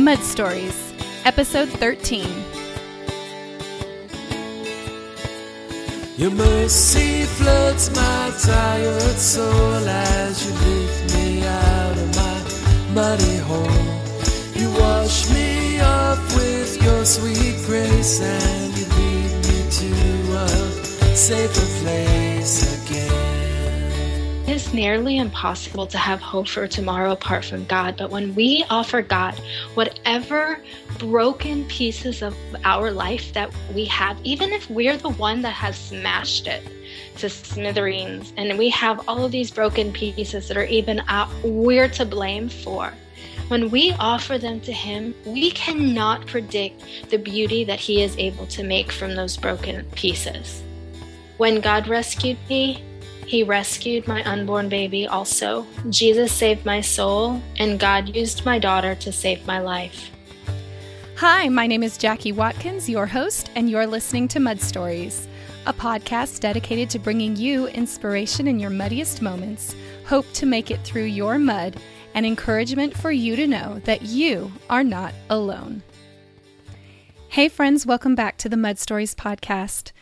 Mud Stories, Episode 13. Your mercy floods my tired soul as you lift me out of my muddy hole. You wash me with your sweet grace and you lead me to a safer place. Nearly impossible to have hope for tomorrow apart from God, but when we offer God whatever broken pieces of our life that we have, even if we're the one that has smashed it to smithereens, and we have all of these broken pieces that are even out, we're to blame for. When we offer them to Him, we cannot predict the beauty that He is able to make from those broken pieces. When God rescued me, he rescued my unborn baby also. Jesus saved my soul, and God used my daughter to save my life. Hi, my name is Jackie Watkins, your host, and you're listening to Mud Stories, a podcast dedicated to bringing you inspiration in your muddiest moments, hope to make it through your mud, and encouragement for you to know that you are not alone. Hey, friends, welcome back to the Mud Stories podcast.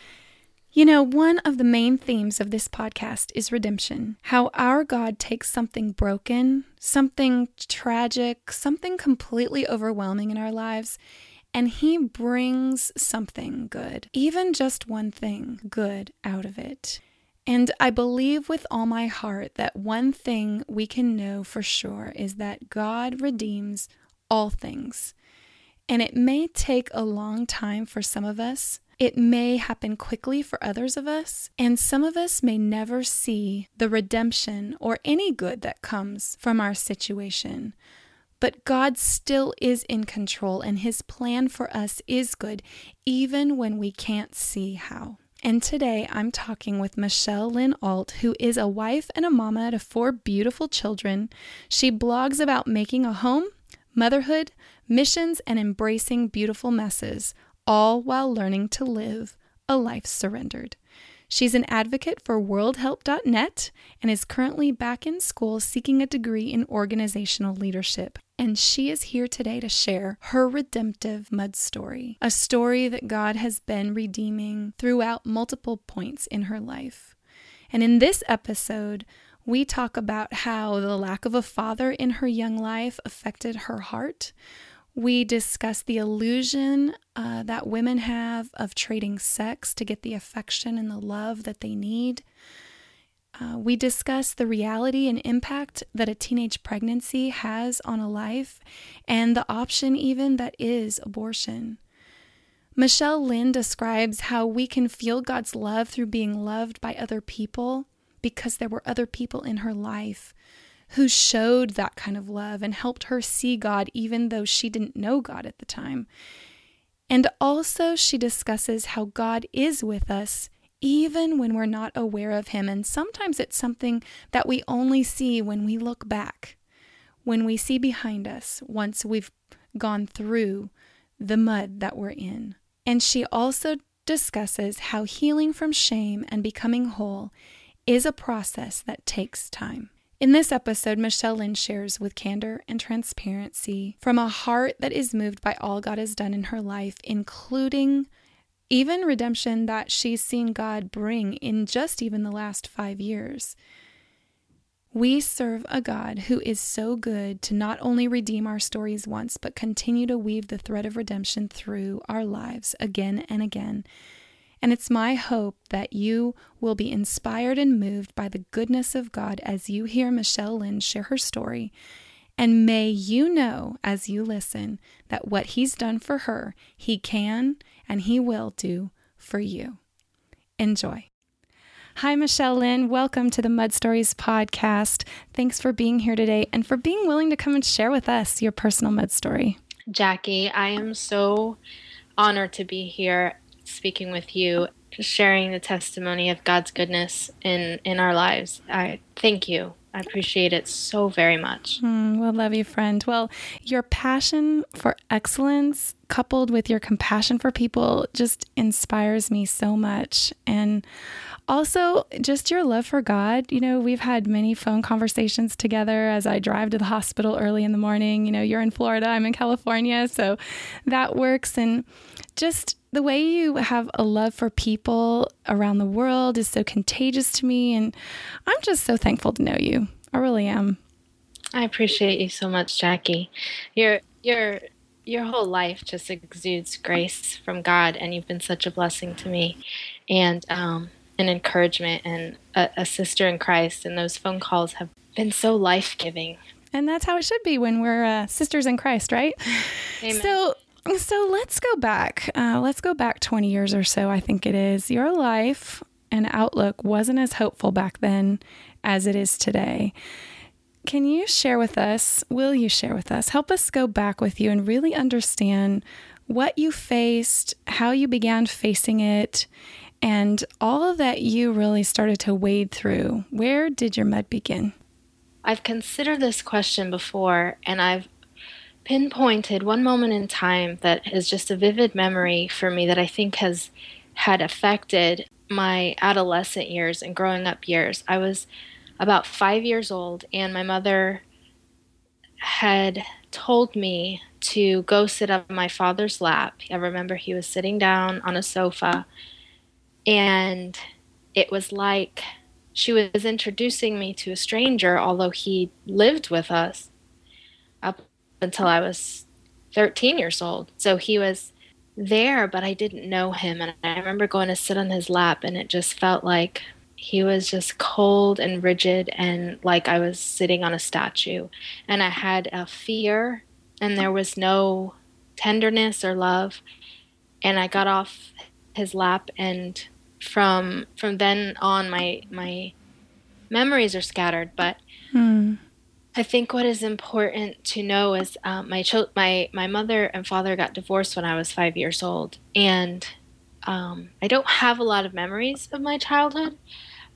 You know, one of the main themes of this podcast is redemption. How our God takes something broken, something tragic, something completely overwhelming in our lives, and He brings something good, even just one thing good out of it. And I believe with all my heart that one thing we can know for sure is that God redeems all things. And it may take a long time for some of us it may happen quickly for others of us, and some of us may never see the redemption or any good that comes from our situation. But God still is in control, and His plan for us is good, even when we can't see how. And today I'm talking with Michelle Lynn Alt, who is a wife and a mama to four beautiful children. She blogs about making a home, motherhood, missions, and embracing beautiful messes, all while learning to live a life surrendered. She's an advocate for worldhelp.net and is currently back in school seeking a degree in organizational leadership. And she is here today to share her redemptive mud story, a story that God has been redeeming throughout multiple points in her life. And in this episode, we talk about how the lack of a father in her young life affected her heart. We discuss the illusion uh, that women have of trading sex to get the affection and the love that they need. Uh, we discuss the reality and impact that a teenage pregnancy has on a life and the option, even that is abortion. Michelle Lynn describes how we can feel God's love through being loved by other people because there were other people in her life who showed that kind of love and helped her see God even though she didn't know God at the time. And also, she discusses how God is with us even when we're not aware of Him. And sometimes it's something that we only see when we look back, when we see behind us once we've gone through the mud that we're in. And she also discusses how healing from shame and becoming whole is a process that takes time. In this episode, Michelle Lynn shares with candor and transparency from a heart that is moved by all God has done in her life, including even redemption that she's seen God bring in just even the last five years. We serve a God who is so good to not only redeem our stories once, but continue to weave the thread of redemption through our lives again and again and it's my hope that you will be inspired and moved by the goodness of God as you hear Michelle Lynn share her story. And may you know as you listen that what He's done for her, He can and He will do for you. Enjoy. Hi, Michelle Lynn. Welcome to the Mud Stories podcast. Thanks for being here today and for being willing to come and share with us your personal mud story. Jackie, I am so honored to be here speaking with you, sharing the testimony of God's goodness in in our lives. I thank you. I appreciate it so very much. Mm, well, love you, friend. Well, your passion for excellence coupled with your compassion for people just inspires me so much. And also, just your love for God. You know, we've had many phone conversations together as I drive to the hospital early in the morning. You know, you're in Florida, I'm in California, so that works. And just the way you have a love for people around the world is so contagious to me. And I'm just so thankful to know you. I really am. I appreciate you so much, Jackie. Your your your whole life just exudes grace from God, and you've been such a blessing to me. And um, and encouragement and a, a sister in Christ. And those phone calls have been so life giving. And that's how it should be when we're uh, sisters in Christ, right? Amen. So, so let's go back. Uh, let's go back 20 years or so, I think it is. Your life and outlook wasn't as hopeful back then as it is today. Can you share with us? Will you share with us? Help us go back with you and really understand what you faced, how you began facing it, and all that you really started to wade through. Where did your mud begin? I've considered this question before, and I've pinpointed one moment in time that is just a vivid memory for me that I think has had affected my adolescent years and growing up years. I was about five years old, and my mother had told me to go sit on my father's lap. I remember he was sitting down on a sofa and it was like she was introducing me to a stranger, although he lived with us until I was 13 years old. So he was there, but I didn't know him. And I remember going to sit on his lap, and it just felt like he was just cold and rigid and like I was sitting on a statue. And I had a fear, and there was no tenderness or love. And I got off his lap and from from then on my my memories are scattered but hmm. I think what is important to know is um, my my my mother and father got divorced when i was five years old and um, i don't have a lot of memories of my childhood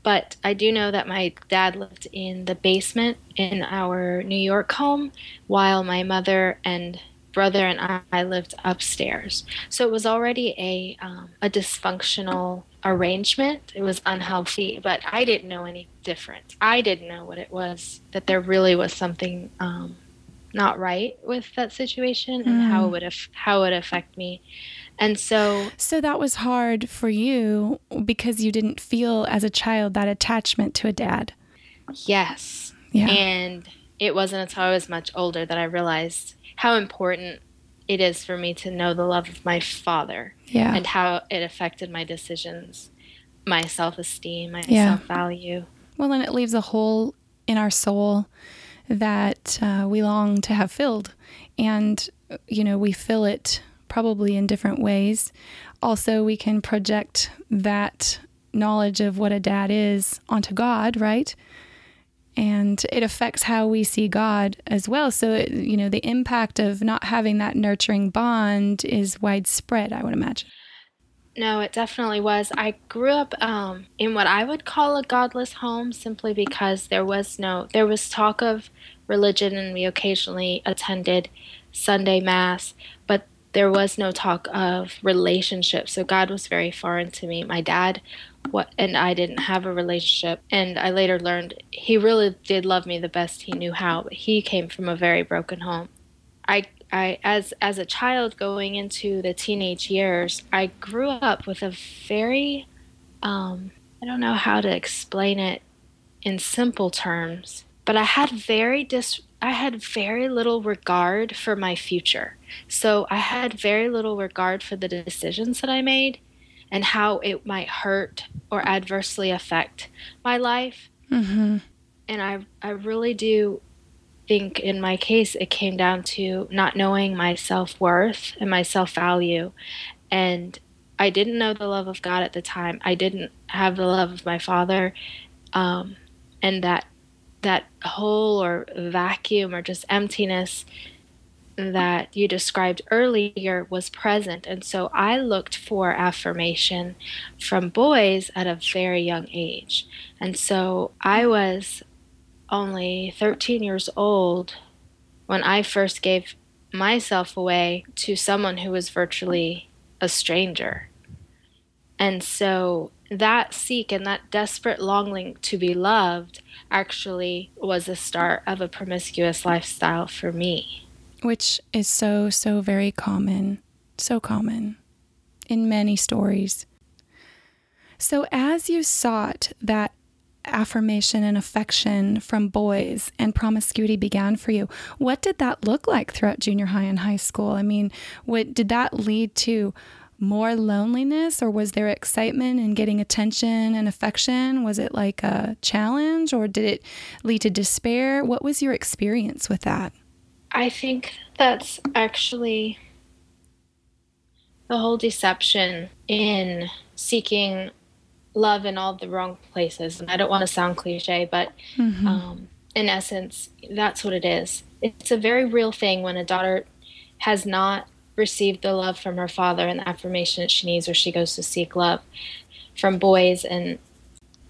but i do know that my dad lived in the basement in our new york home while my mother and brother and I lived upstairs. So it was already a um, a dysfunctional arrangement. It was unhealthy, but I didn't know any different. I didn't know what it was that there really was something um, not right with that situation and mm. how it would af- how it would affect me. And so So that was hard for you because you didn't feel as a child that attachment to a dad. Yes. Yeah. And it wasn't until I was much older that I realized how important it is for me to know the love of my father yeah. and how it affected my decisions, my self esteem, my yeah. self value. Well, and it leaves a hole in our soul that uh, we long to have filled. And, you know, we fill it probably in different ways. Also, we can project that knowledge of what a dad is onto God, right? And it affects how we see God as well. So, it, you know, the impact of not having that nurturing bond is widespread, I would imagine. No, it definitely was. I grew up um, in what I would call a godless home simply because there was no, there was talk of religion and we occasionally attended Sunday Mass, but there was no talk of relationship. So God was very foreign to me. My dad what and I didn't have a relationship. And I later learned he really did love me the best he knew how but he came from a very broken home. I I as as a child going into the teenage years I grew up with a very um I don't know how to explain it in simple terms but I had very dis I had very little regard for my future. So I had very little regard for the decisions that I made and how it might hurt or adversely affect my life. Mm-hmm. And I, I really do think in my case, it came down to not knowing my self worth and my self value. And I didn't know the love of God at the time. I didn't have the love of my father. Um, and that that hole or vacuum or just emptiness that you described earlier was present. And so I looked for affirmation from boys at a very young age. And so I was only 13 years old when I first gave myself away to someone who was virtually a stranger. And so that seek and that desperate longing to be loved actually was the start of a promiscuous lifestyle for me. Which is so, so very common. So common in many stories. So, as you sought that affirmation and affection from boys and promiscuity began for you, what did that look like throughout junior high and high school? I mean, what did that lead to more loneliness or was there excitement in getting attention and affection? Was it like a challenge or did it lead to despair? What was your experience with that? I think that's actually the whole deception in seeking love in all the wrong places. And I don't want to sound cliche, but mm-hmm. um, in essence, that's what it is. It's a very real thing when a daughter has not received the love from her father and the affirmation that she needs, or she goes to seek love from boys and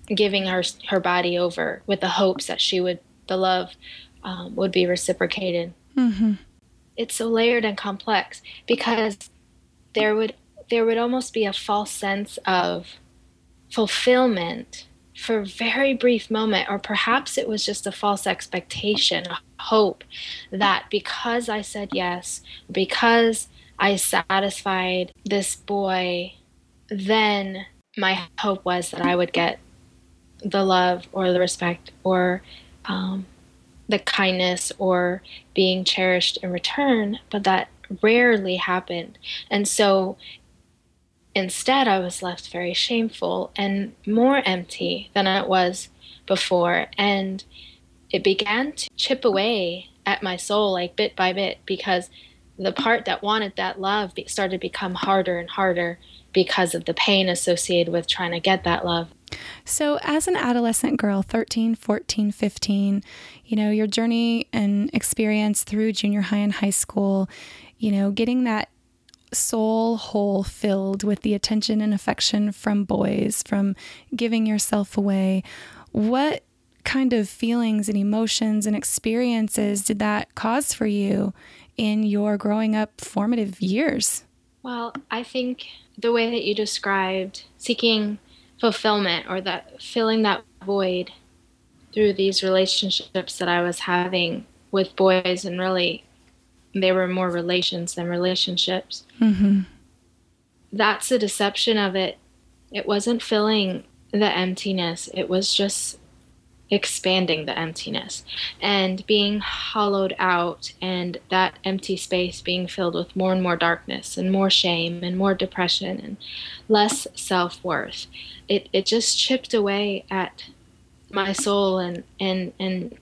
giving her her body over with the hopes that she would the love um, would be reciprocated. Mm-hmm. It's so layered and complex because there would there would almost be a false sense of fulfillment for a very brief moment, or perhaps it was just a false expectation, a hope that because I said yes, because I satisfied this boy, then my hope was that I would get the love or the respect or um, the kindness or being cherished in return, but that rarely happened. And so Instead, I was left very shameful and more empty than I was before. And it began to chip away at my soul, like bit by bit, because the part that wanted that love started to become harder and harder because of the pain associated with trying to get that love. So, as an adolescent girl, 13, 14, 15, you know, your journey and experience through junior high and high school, you know, getting that soul hole filled with the attention and affection from boys, from giving yourself away. What kind of feelings and emotions and experiences did that cause for you in your growing up formative years? Well, I think the way that you described seeking fulfillment or that filling that void through these relationships that I was having with boys and really they were more relations than relationships. Mm-hmm. That's the deception of it. It wasn't filling the emptiness, it was just expanding the emptiness and being hollowed out, and that empty space being filled with more and more darkness and more shame and more depression and less self worth. It, it just chipped away at my soul and, and, and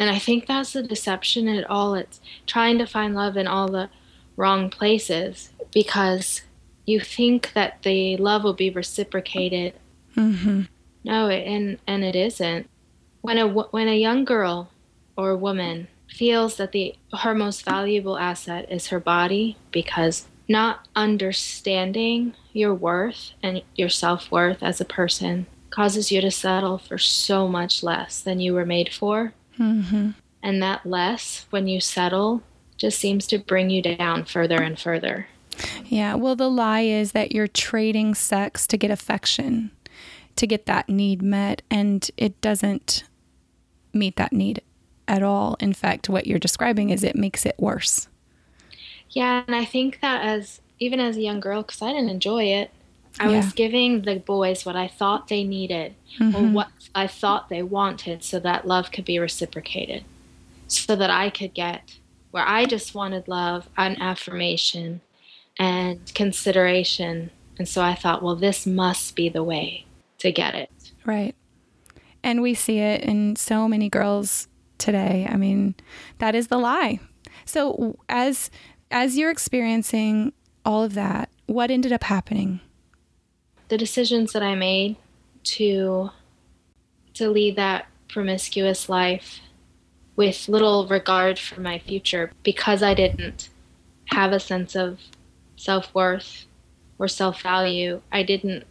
and I think that's the deception at all. It's trying to find love in all the wrong places because you think that the love will be reciprocated. Mm-hmm. No, and and it isn't. When a when a young girl or woman feels that the her most valuable asset is her body because not understanding your worth and your self-worth as a person causes you to settle for so much less than you were made for Mm-hmm. And that less, when you settle, just seems to bring you down further and further. Yeah. Well, the lie is that you're trading sex to get affection, to get that need met, and it doesn't meet that need at all. In fact, what you're describing is it makes it worse. Yeah. And I think that as even as a young girl, because I didn't enjoy it, I yeah. was giving the boys what I thought they needed mm-hmm. or what I thought they wanted so that love could be reciprocated. So that I could get where I just wanted love and affirmation and consideration. And so I thought, well, this must be the way to get it. Right. And we see it in so many girls today. I mean, that is the lie. So as as you're experiencing all of that, what ended up happening? The decisions that I made to to lead that promiscuous life with little regard for my future because I didn't have a sense of self-worth or self-value. I didn't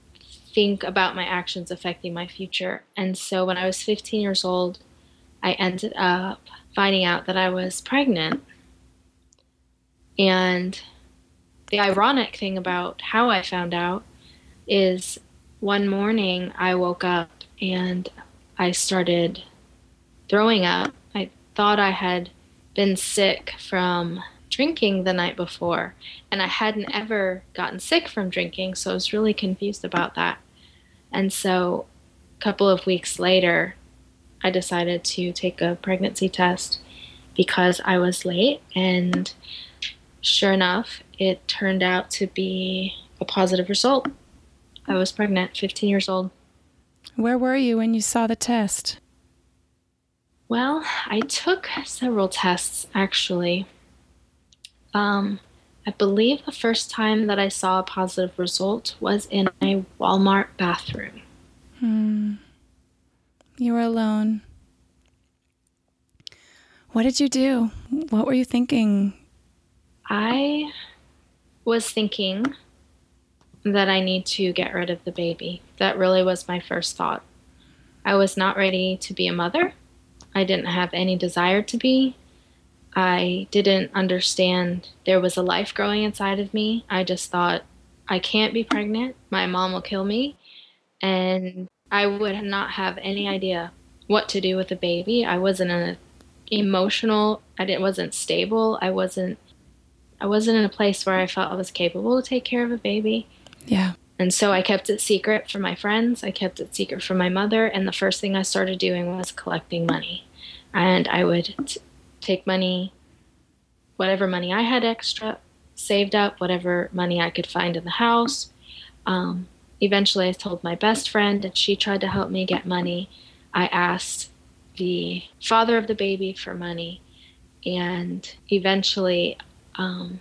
think about my actions affecting my future. And so when I was 15 years old, I ended up finding out that I was pregnant. And the ironic thing about how I found out is one morning I woke up and I started throwing up. I thought I had been sick from drinking the night before, and I hadn't ever gotten sick from drinking, so I was really confused about that. And so, a couple of weeks later, I decided to take a pregnancy test because I was late, and sure enough, it turned out to be a positive result. I was pregnant, 15 years old. Where were you when you saw the test? Well, I took several tests actually. Um, I believe the first time that I saw a positive result was in a Walmart bathroom. Hmm. You were alone. What did you do? What were you thinking? I was thinking that I need to get rid of the baby. That really was my first thought. I was not ready to be a mother. I didn't have any desire to be. I didn't understand there was a life growing inside of me. I just thought, I can't be pregnant. My mom will kill me. And I would not have any idea what to do with a baby. I wasn't an emotional, I didn't, wasn't stable. I wasn't, I wasn't in a place where I felt I was capable to take care of a baby. Yeah. And so I kept it secret from my friends. I kept it secret from my mother. And the first thing I started doing was collecting money. And I would t- take money, whatever money I had extra saved up, whatever money I could find in the house. Um, eventually, I told my best friend, and she tried to help me get money. I asked the father of the baby for money. And eventually, um,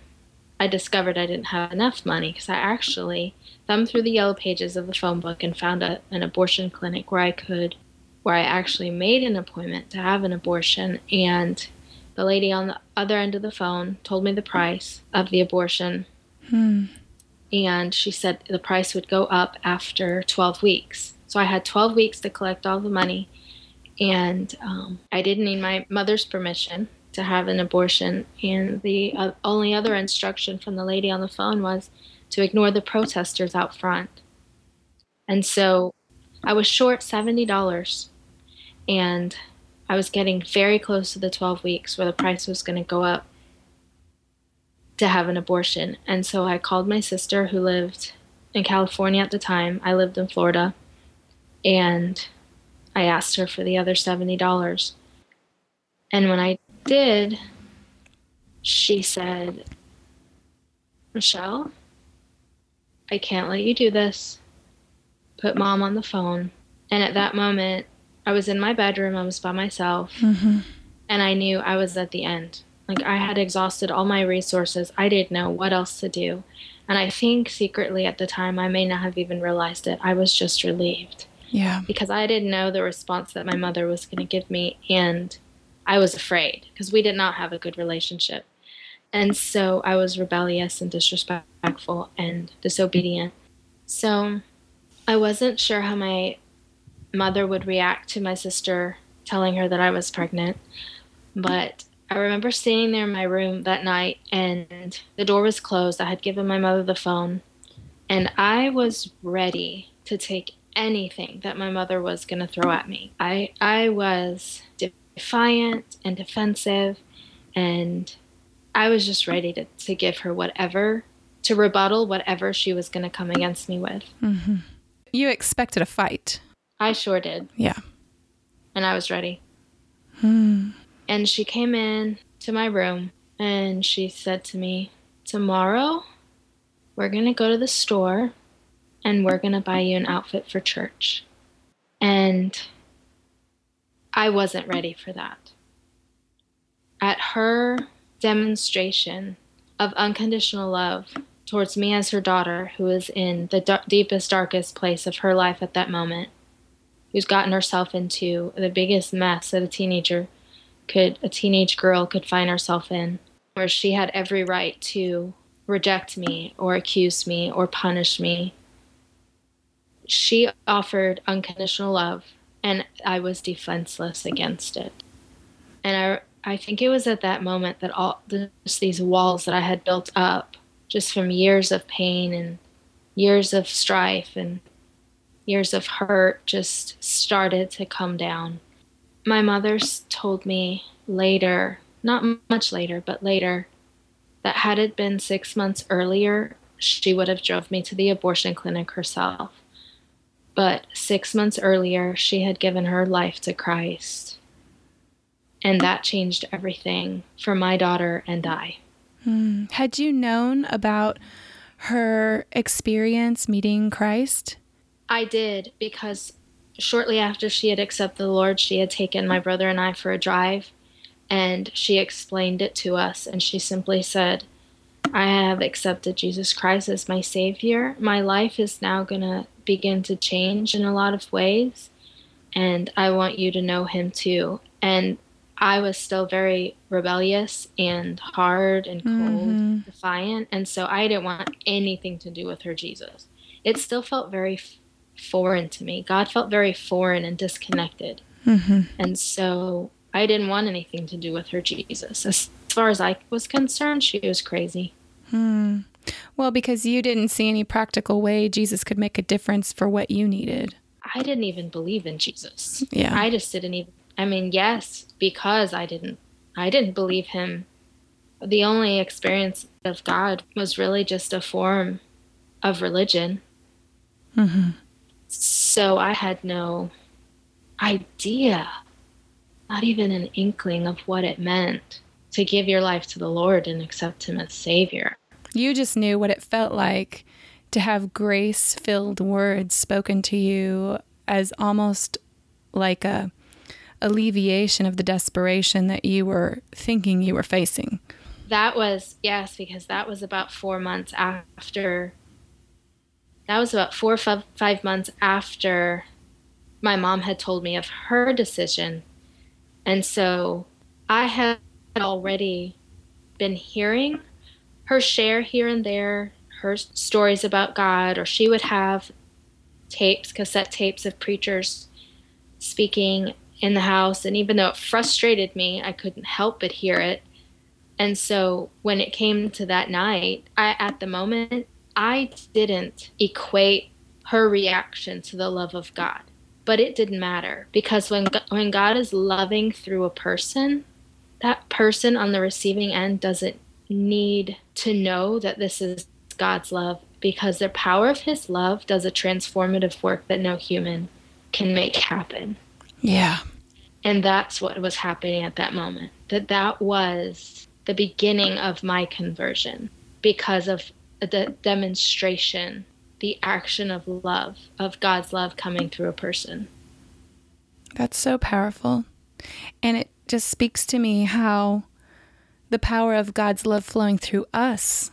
I discovered I didn't have enough money because I actually thumbed through the yellow pages of the phone book and found a, an abortion clinic where I could, where I actually made an appointment to have an abortion. And the lady on the other end of the phone told me the price of the abortion. Hmm. And she said the price would go up after 12 weeks. So I had 12 weeks to collect all the money. And um, I didn't need my mother's permission to have an abortion. And the uh, only other instruction from the lady on the phone was to ignore the protesters out front. And so I was short $70 and I was getting very close to the 12 weeks where the price was going to go up to have an abortion. And so I called my sister who lived in California at the time. I lived in Florida. And I asked her for the other $70. And when I did, she said, Michelle, I can't let you do this. Put mom on the phone. And at that moment, I was in my bedroom, I was by myself, Mm-hmm. and I knew I was at the end. Like I had exhausted all my resources. I didn't know what else to do. And I think secretly at the time, I may not have even realized it. I was just relieved Yeah. because I didn't know the response that my mother was going to give me. And I was afraid because we did not have a good relationship. And so I was rebellious and disrespectful and disobedient. So I wasn't sure how my mother would react to my sister telling her that I was pregnant. But I remember sitting there in my room that night and the door was closed. I had given my mother the phone and I was ready to take anything that my mother was going to throw at me. I I was defiant and defensive and I was just ready to, to give her whatever, to rebuttal whatever she was going to come against me with. Mm-hmm. You expected a fight. I sure did. Yeah. And I was ready. Hmm. And she came in to my room and she said to me, Tomorrow, we're going to go to the store and we're going to buy you an outfit for church. And I wasn't ready for that. At her demonstration of unconditional love towards me as her daughter, who is in the d- deepest, darkest place of her life at that moment, who's gotten herself into the biggest mess that a teenager could, a teenage girl could find herself in, where she had every right to reject me or accuse me or punish me. She offered unconditional love, and I was defenseless against it. And I I think it was at that moment that all these walls that I had built up just from years of pain and years of strife and years of hurt just started to come down. My mother told me later, not much later, but later, that had it been six months earlier, she would have drove me to the abortion clinic herself. But six months earlier, she had given her life to Christ. And that changed everything for my daughter and I. Hmm. Had you known about her experience meeting Christ? I did because shortly after she had accepted the Lord, she had taken my brother and I for a drive and she explained it to us and she simply said, I have accepted Jesus Christ as my Savior. My life is now going to begin to change in a lot of ways, and I want you to know Him too. And I was still very rebellious and hard and cold, mm-hmm. defiant. And so I didn't want anything to do with her Jesus. It still felt very f- foreign to me. God felt very foreign and disconnected. Mm-hmm. And so I didn't want anything to do with her Jesus. As far as I was concerned, she was crazy. Hmm. Well, because you didn't see any practical way Jesus could make a difference for what you needed. I didn't even believe in Jesus. Yeah. I just didn't even I mean, yes, because I didn't I didn't believe him. The only experience of God was really just a form of religion. Mm-hmm. So I had no idea, not even an inkling of what it meant to give your life to the Lord and accept Him as Savior. You just knew what it felt like to have grace filled words spoken to you as almost like a alleviation of the desperation that you were thinking you were facing. That was, yes, because that was about four months after, that was about four or five, five months after my mom had told me of her decision. And so I had already been hearing her share here and there her stories about God, or she would have tapes, cassette tapes of preachers speaking in the house. And even though it frustrated me, I couldn't help but hear it. And so when it came to that night, I, at the moment, I didn't equate her reaction to the love of God. But it didn't matter because when, when God is loving through a person, that person on the receiving end doesn't need to know that this is God's love because the power of his love does a transformative work that no human can make happen. Yeah. And that's what was happening at that moment. That that was the beginning of my conversion because of the demonstration, the action of love, of God's love coming through a person. That's so powerful. And it just speaks to me how the power of God's love flowing through us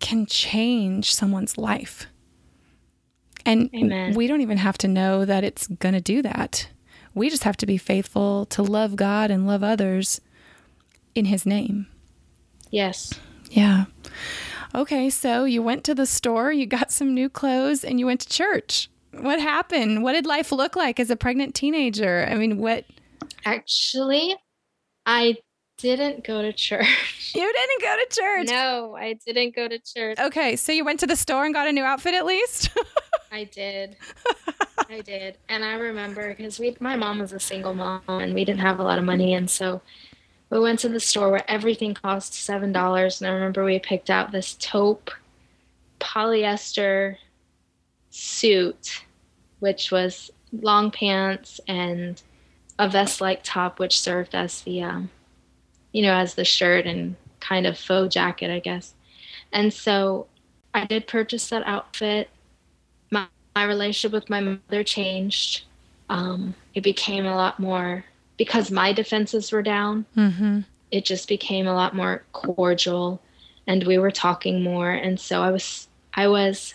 can change someone's life. And Amen. we don't even have to know that it's going to do that. We just have to be faithful to love God and love others in His name. Yes. Yeah. Okay, so you went to the store, you got some new clothes, and you went to church. What happened? What did life look like as a pregnant teenager? I mean, what? Actually, I didn't go to church. You didn't go to church? No, I didn't go to church. Okay, so you went to the store and got a new outfit at least? I did. I did. And I remember because we my mom was a single mom and we didn't have a lot of money and so we went to the store where everything cost seven dollars and I remember we picked out this taupe polyester suit which was long pants and a vest like top which served as the um, you know as the shirt and kind of faux jacket i guess and so i did purchase that outfit my relationship with my mother changed. Um, it became a lot more because my defenses were down. Mm-hmm. It just became a lot more cordial, and we were talking more. And so I was, I was,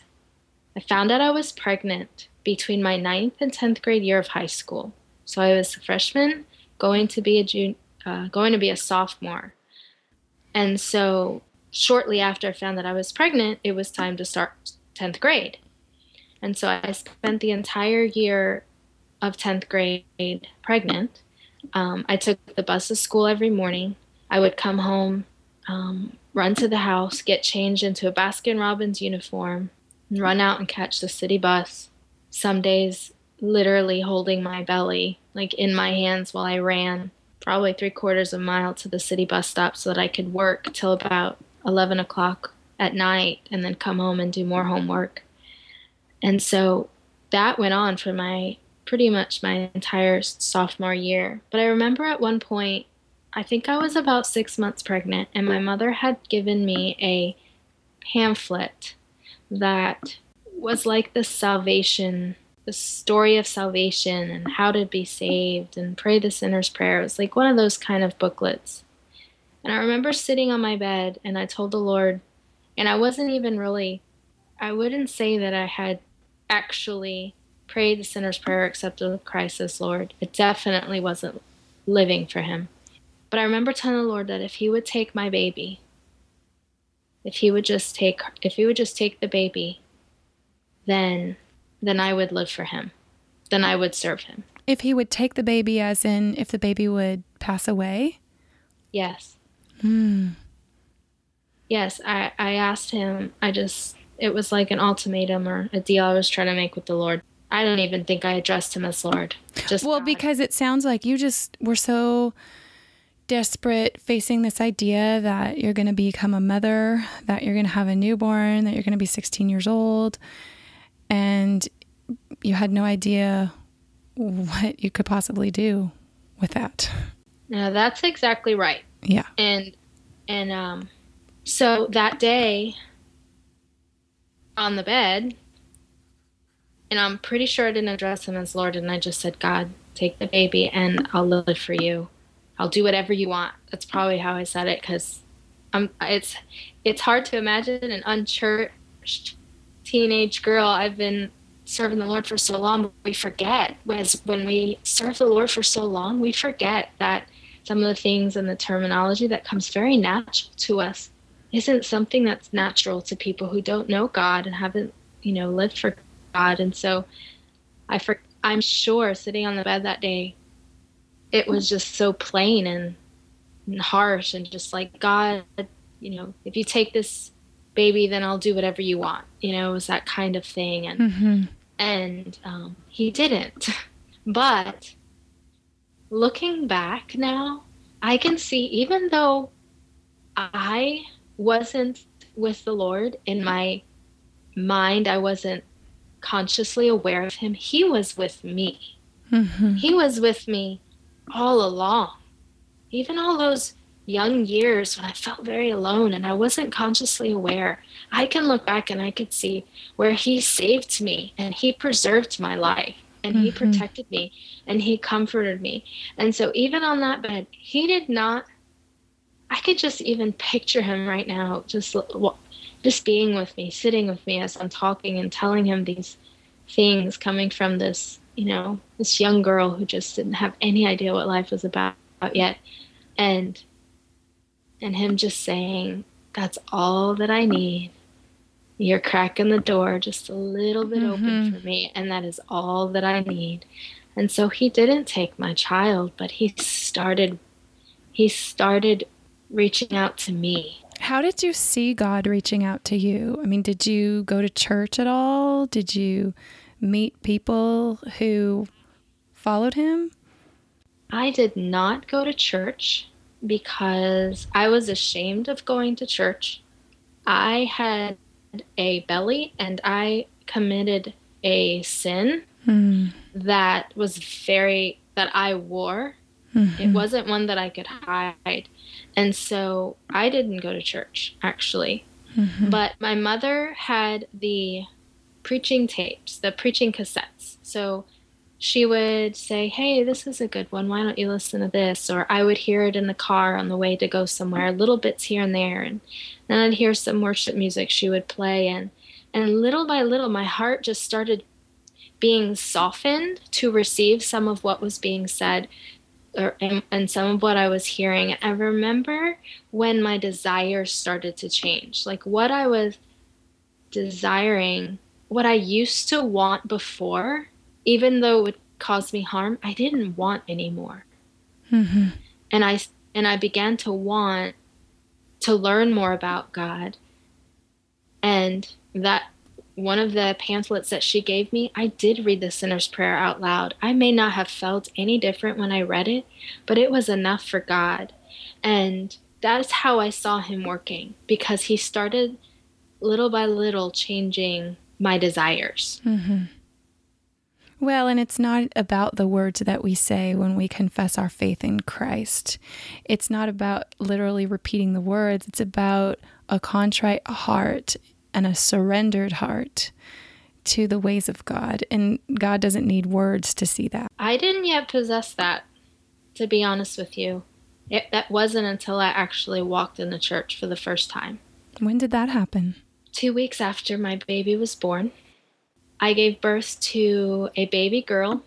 I found out I was pregnant between my ninth and tenth grade year of high school. So I was a freshman, going to be a junior, uh, going to be a sophomore. And so shortly after I found that I was pregnant, it was time to start 10th grade. And so I spent the entire year of 10th grade pregnant. Um, I took the bus to school every morning. I would come home, um, run to the house, get changed into a Baskin Robbins uniform, and run out and catch the city bus. Some days, literally holding my belly, like in my hands while I ran probably three quarters of a mile to the city bus stop so that I could work till about 11 o'clock at night and then come home and do more homework. And so that went on for my pretty much my entire sophomore year. But I remember at one point, I think I was about six months pregnant, and my mother had given me a pamphlet that was like the salvation the story of salvation and how to be saved and pray the sinner's prayer. It was like one of those kind of booklets. And I remember sitting on my bed and I told the Lord, and I wasn't even really, I wouldn't say that I had actually prayed the sinner's prayer, accepted Christ as Lord. It definitely wasn't living for Him. But I remember telling the Lord that if He would take my baby, if He would just take, if He would just take the baby, then then I would live for him. Then I would serve him. If he would take the baby, as in if the baby would pass away? Yes. Hmm. Yes, I, I asked him, I just, it was like an ultimatum or a deal I was trying to make with the Lord. I don't even think I addressed him as Lord. Just well, God. because it sounds like you just were so desperate facing this idea that you're going to become a mother, that you're going to have a newborn, that you're going to be 16 years old, and you had no idea what you could possibly do with that. No, that's exactly right. Yeah. And and um so that day on the bed and I'm pretty sure I didn't address him as Lord and I just said, God, take the baby and I'll live for you. I'll do whatever you want. That's probably how I said it cuz I'm it's it's hard to imagine an unchurched teenage girl, I've been serving the Lord for so long, we forget as when we serve the Lord for so long, we forget that some of the things and the terminology that comes very natural to us isn't something that's natural to people who don't know God and haven't, you know, lived for God. And so I for, I'm sure sitting on the bed that day, it was just so plain and, and harsh and just like God, you know, if you take this baby, then I'll do whatever you want. You know, it was that kind of thing. And Mm-hmm. and um, he didn't. But looking back now, I can see even though I wasn't with the Lord in my mind, I wasn't consciously aware of him, he was with me. Mm-hmm. He was with me all along. Even all those young years when I felt very alone and I wasn't consciously aware, I can look back and I could see where He saved me and He preserved my life and He Mhm. protected me and He comforted me. And so, even on that bed, He did not. I could just even picture Him right now, just just being with me, sitting with me as I'm talking and telling Him these things coming from this, you know, this young girl who just didn't have any idea what life was about yet. And and him just saying, That's all that I need. You're cracking the door just a little bit open Mhm. for me, and that is all that I need. And so he didn't take my child, but he started he started reaching out to me. How did you see God reaching out to you? I mean, did you go to church at all? Did you meet people who followed him? I did not go to church because I was ashamed of going to church. I had a belly and I committed a sin Hmm. that was very that I wore. Mhm. It wasn't one that I could hide. And so I didn't go to church actually. Mhm. But my mother had the preaching tapes, the preaching cassettes. So she would say, Hey, this is a good one. Why don't you listen to this? Or I would hear it in the car on the way to go somewhere, little bits here and there. And then I'd hear some worship music she would play. And, and little by little, my heart just started being softened to receive some of what was being said or, and, and some of what I was hearing. I remember when my desires started to change, like what I was desiring, what I used to want before, even though it would cause me harm, I didn't want anymore. Mm-hmm. And I and I began to want to learn more about God. And that one of the pamphlets that she gave me, I did read the sinner's prayer out loud. I may not have felt any different when I read it, but it was enough for God. And that's how I saw him working because he started little by little changing my desires. Mm-hmm. Well, and it's not about the words that we say when we confess our faith in Christ. It's not about literally repeating the words, it's about a contrite heart and a surrendered heart to the ways of God. And God doesn't need words to see that. I didn't yet possess that, to be honest with you. It, that wasn't until I actually walked in the church for the first time. When did that happen? Two weeks after my baby was born. I gave birth to a baby girl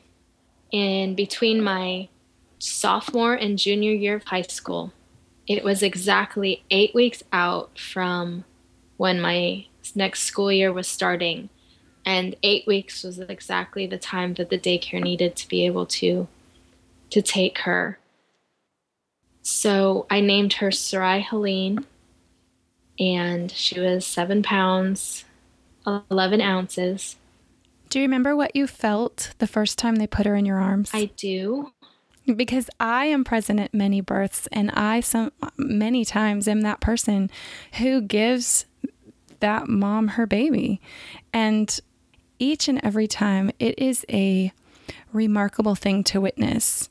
in between my sophomore and junior year of high school. It was exactly eight weeks out from when my next school year was starting. And eight weeks was exactly the time that the daycare needed to be able to to take her. So I named her Sarai Helene, and she was seven pounds, 11 ounces. Do you remember what you felt the first time they put her in your arms? I do. Because I am present at many births, and I some many times am that person who gives that mom her baby. And each and every time, it is a remarkable thing to witness.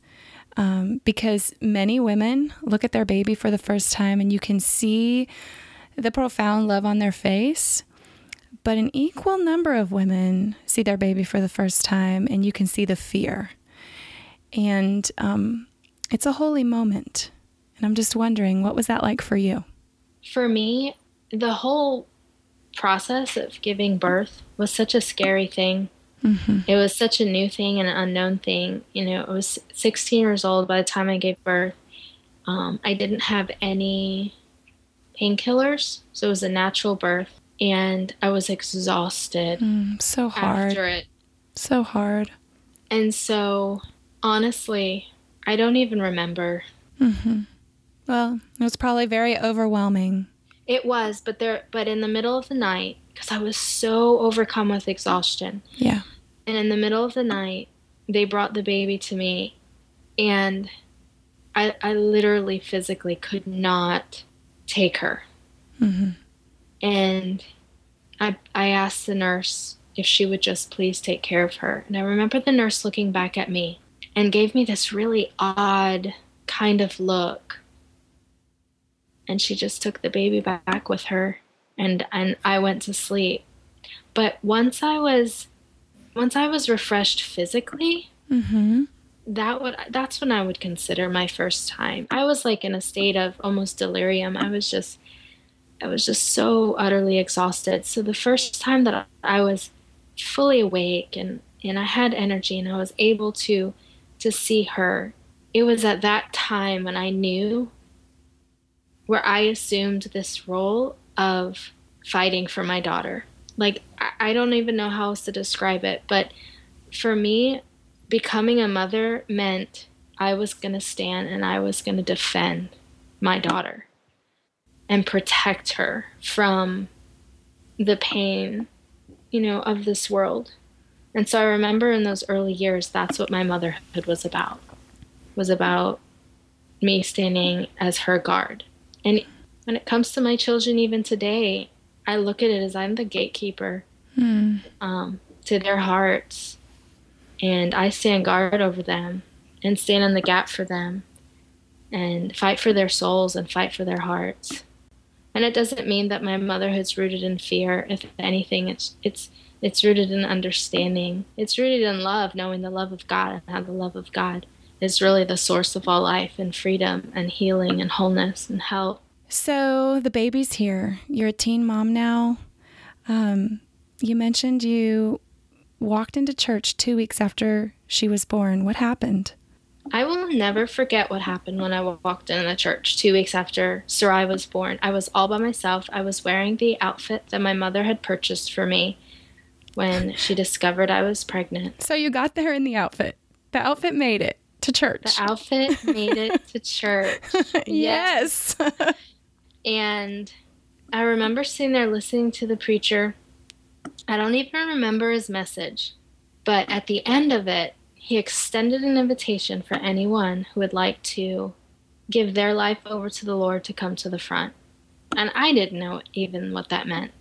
Um, because many women look at their baby for the first time and you can see the profound love on their face. But an equal number of women see their baby for the first time and you can see the fear. And um, it's a holy moment. And I'm just wondering, what was that like for you? For me, the whole process of giving birth was such a scary thing. Mm-hmm. It was such a new thing and an unknown thing. You know, I was 16 years old by the time I gave birth. Um, I didn't have any painkillers, so it was a natural birth, and I was exhausted. Mm, so hard. After it. So hard. And so, honestly, I don't even remember. Mm-hmm. Well, it was probably very overwhelming. It was, but there, but in the middle of the night, because I was so overcome with exhaustion. Yeah. And in the middle of the night, they brought the baby to me, and I, I literally physically could not take her. Mm-hmm. And I, I asked the nurse if she would just please take care of her. And I remember the nurse looking back at me and gave me this really odd kind of look. And she just took the baby back with her and and I went to sleep. But once I was once I was refreshed physically, mm-hmm. that would that's when I would consider my first time. I was like in a state of almost delirium. I was just I was just so utterly exhausted. So the first time that I was fully awake and and I had energy and I was able to to see her, it was at that time when I knew where I assumed this role of fighting for my daughter. Like I don't even know how else to describe it, but for me, becoming a mother meant I was going to stand and I was going to defend my daughter and protect her from the pain, you know, of this world. And so I remember in those early years, that's what my motherhood was about. Was about me standing as her guard. And when it comes to my children, even today, I look at it as I'm the gatekeeper mm. um, to their hearts, and I stand guard over them and stand in the gap for them, and fight for their souls and fight for their hearts. And it doesn't mean that my motherhood's rooted in fear. If anything, it's it's it's rooted in understanding. It's rooted in love, knowing the love of God and how the love of God is really the source of all life and freedom and healing and wholeness and health. So the baby's here. You're a teen mom now. Um, you mentioned you walked into church two weeks after she was born. What happened? I will never forget what happened when I walked in the church two weeks after Sarai was born. I was all by myself. I was wearing the outfit that my mother had purchased for me when she discovered I was pregnant. So you got there in the outfit. The outfit made it to church. The outfit made it to church. yes. and I remember sitting there listening to the preacher. I don't even remember his message, but at the end of it, he extended an invitation for anyone who would like to give their life over to the Lord to come to the front. And I didn't know even what that meant.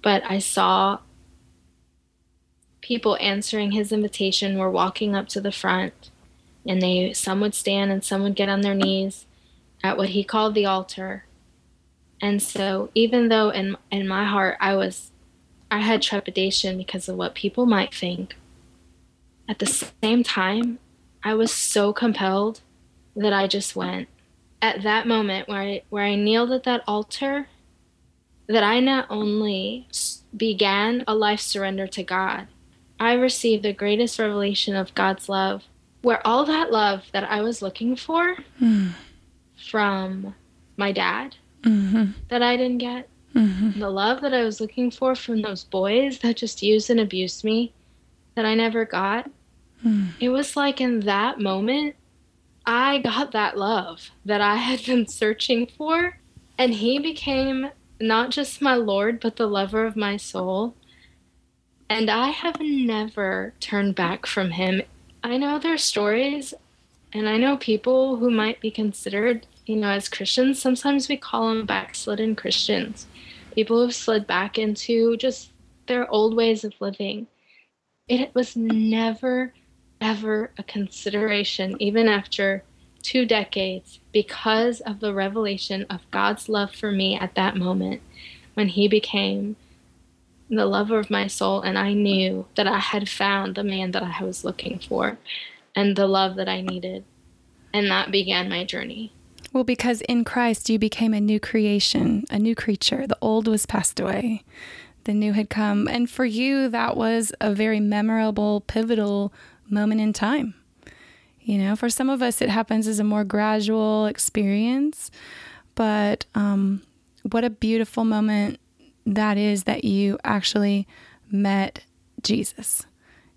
But I saw people answering his invitation were walking up to the front and they some would stand and some would get on their knees at what he called the altar. And so even though in in my heart I was I had trepidation because of what people might think, at the same time I was so compelled that I just went at that moment where I, where I kneeled at that altar that I not only began a life surrender to God, I received the greatest revelation of God's love, where all that love that I was looking for mm. from my dad mm-hmm. that I didn't get, mm-hmm. the love that I was looking for from those boys that just used and abused me that I never got. Mm. It was like in that moment I got that love that I had been searching for, and He became not just my Lord, but the lover of my soul. And I have never turned back from Him. I know there are stories, and I know people who might be considered, you know, as Christians. Sometimes we call them backslidden Christians, people who've slid back into just their old ways of living. It was never ever a consideration, even after two decades, because of the revelation of God's love for me at that moment when He became the lover of my soul. And I knew that I had found the man that I was looking for and the love that I needed. And that began my journey. Well, because in Christ you became a new creation, a new creature. The old was passed away, the new had come. And for you, that was a very memorable, pivotal moment in time. You know, for some of us, it happens as a more gradual experience, but um, what a beautiful moment that is that you actually met Jesus,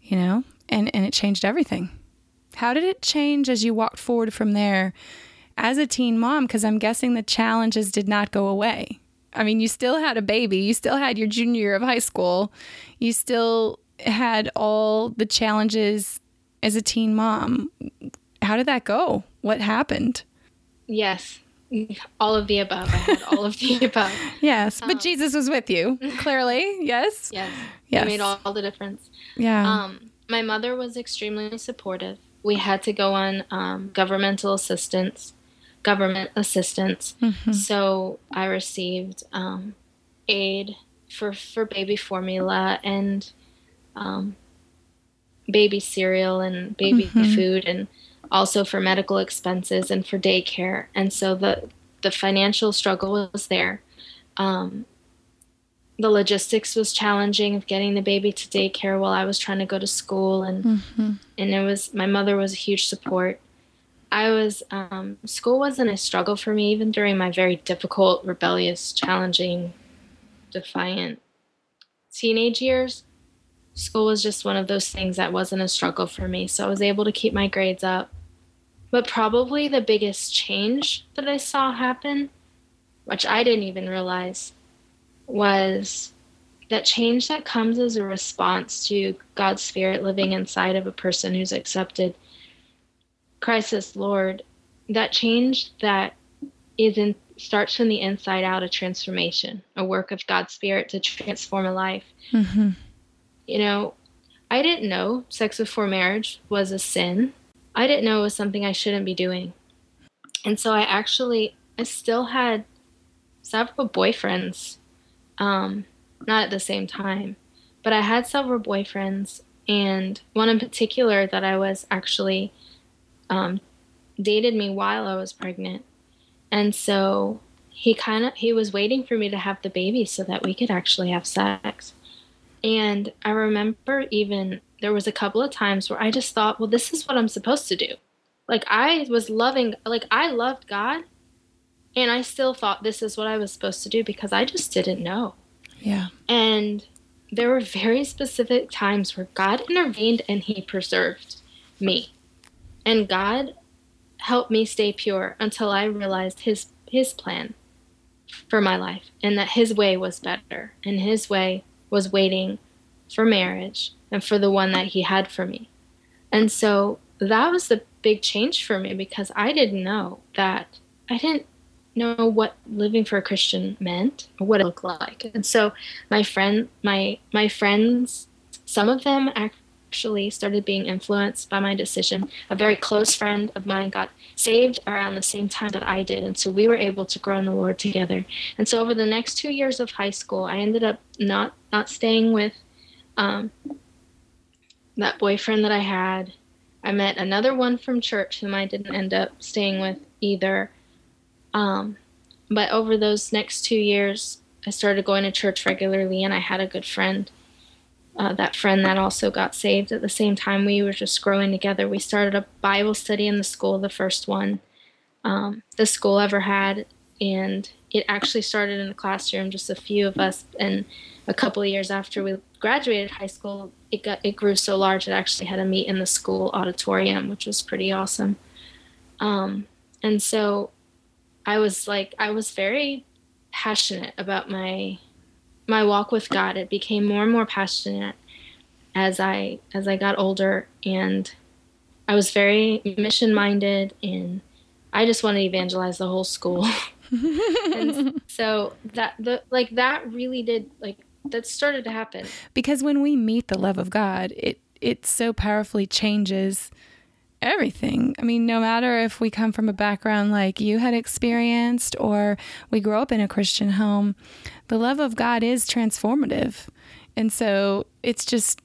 you know, and, and it changed everything. How did it change as you walked forward from there as a teen mom? Because I'm guessing the challenges did not go away. I mean, you still had a baby, you still had your junior year of high school, you still had all the challenges as a teen mom. How did that go? What happened? Yes, all of the above. I had all of the above. yes, but um, Jesus was with you, clearly. Yes. Yes. Yes. It made all, all, the difference. Yeah. Um, my mother was extremely supportive. We had to go on um, governmental assistance, government assistance. Mm-hmm. So I received um, aid for for baby formula and um, baby cereal and baby mm-hmm. food and also for medical expenses and for daycare. And so the the financial struggle was there. Um, the logistics was challenging of getting the baby to daycare while I was trying to go to school and mm-hmm. and it was my mother was a huge support. I was um, school wasn't a struggle for me even during my very difficult, rebellious, challenging, defiant teenage years school was just one of those things that wasn't a struggle for me. So I was able to keep my grades up. But probably the biggest change that I saw happen, which I didn't even realize, was that change that comes as a response to God's Spirit living inside of a person who's accepted Christ as Lord. That change that is in starts from the inside out a transformation, a work of God's Spirit to transform a life. Mm-hmm you know, I didn't know sex before marriage was a sin. I didn't know it was something I shouldn't be doing. And so I actually, I still had several boyfriends, um, not at the same time, but I had several boyfriends, and one in particular that I was actually um, dated me while I was pregnant. And so he kind of he was waiting for me to have the baby so that we could actually have sex. And I remember even there was a couple of times where I just thought, well, this is what I'm supposed to do. Like I was loving, like I loved God, and I still thought this is what I was supposed to do because I just didn't know. Yeah. And there were very specific times where God intervened and He preserved me. And God helped me stay pure until I realized his his plan for my life and that his way was better and his way was waiting for marriage and for the one that he had for me. And so that was the big change for me because I didn't know that I didn't know what living for a Christian meant or what it looked like. And so my friend my my friends some of them actually started being influenced by my decision. A very close friend of mine got saved around the same time that I did. And so we were able to grow in the Lord together. And so over the next two years of high school, I ended up not not staying with um, that boyfriend that I had. I met another one from church whom I didn't end up staying with either. Um, but over those next two years, I started going to church regularly, and I had a good friend. Uh, that friend that also got saved at the same time we were just growing together. We started a Bible study in the school, the first one um, the school ever had, and it actually started in a classroom, just a few of us. And a couple of years after we graduated high school, it got it grew so large it actually had a meet in the school auditorium, which was pretty awesome. Um, and so I was like, I was very passionate about my my walk with God. It became more and more passionate as I as I got older, and I was very mission minded, and I just wanted to evangelize the whole school. and so that the like that really did like that started to happen because when we meet the love of God, it it so powerfully changes everything. I mean, no matter if we come from a background like you had experienced or we grow up in a Christian home, the love of God is transformative. And so it's just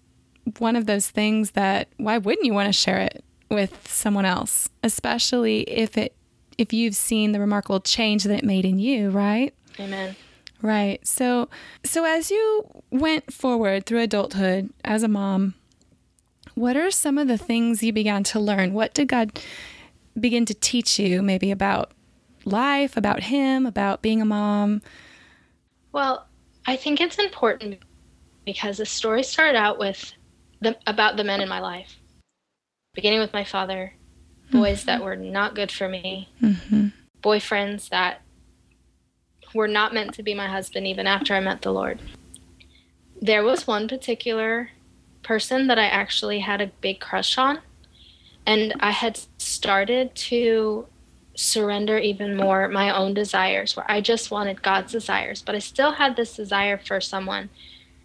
one of those things that why wouldn't you want to share it with someone else, especially if it if you've seen the remarkable change that it made in you, right? Amen. Right. So so as you went forward through adulthood as a mom, what are some of the things you began to learn? What did God begin to teach you, maybe about life, about Him, about being a mom? Well, I think it's important because the story started out with the, about the men in my life, beginning with my father, boys mm-hmm. that were not good for me, mm-hmm. boyfriends that were not meant to be my husband even after I met the Lord. There was one particular person that I actually had a big crush on. And I had started to surrender even more my own desires, where I just wanted God's desires, but I still had this desire for someone.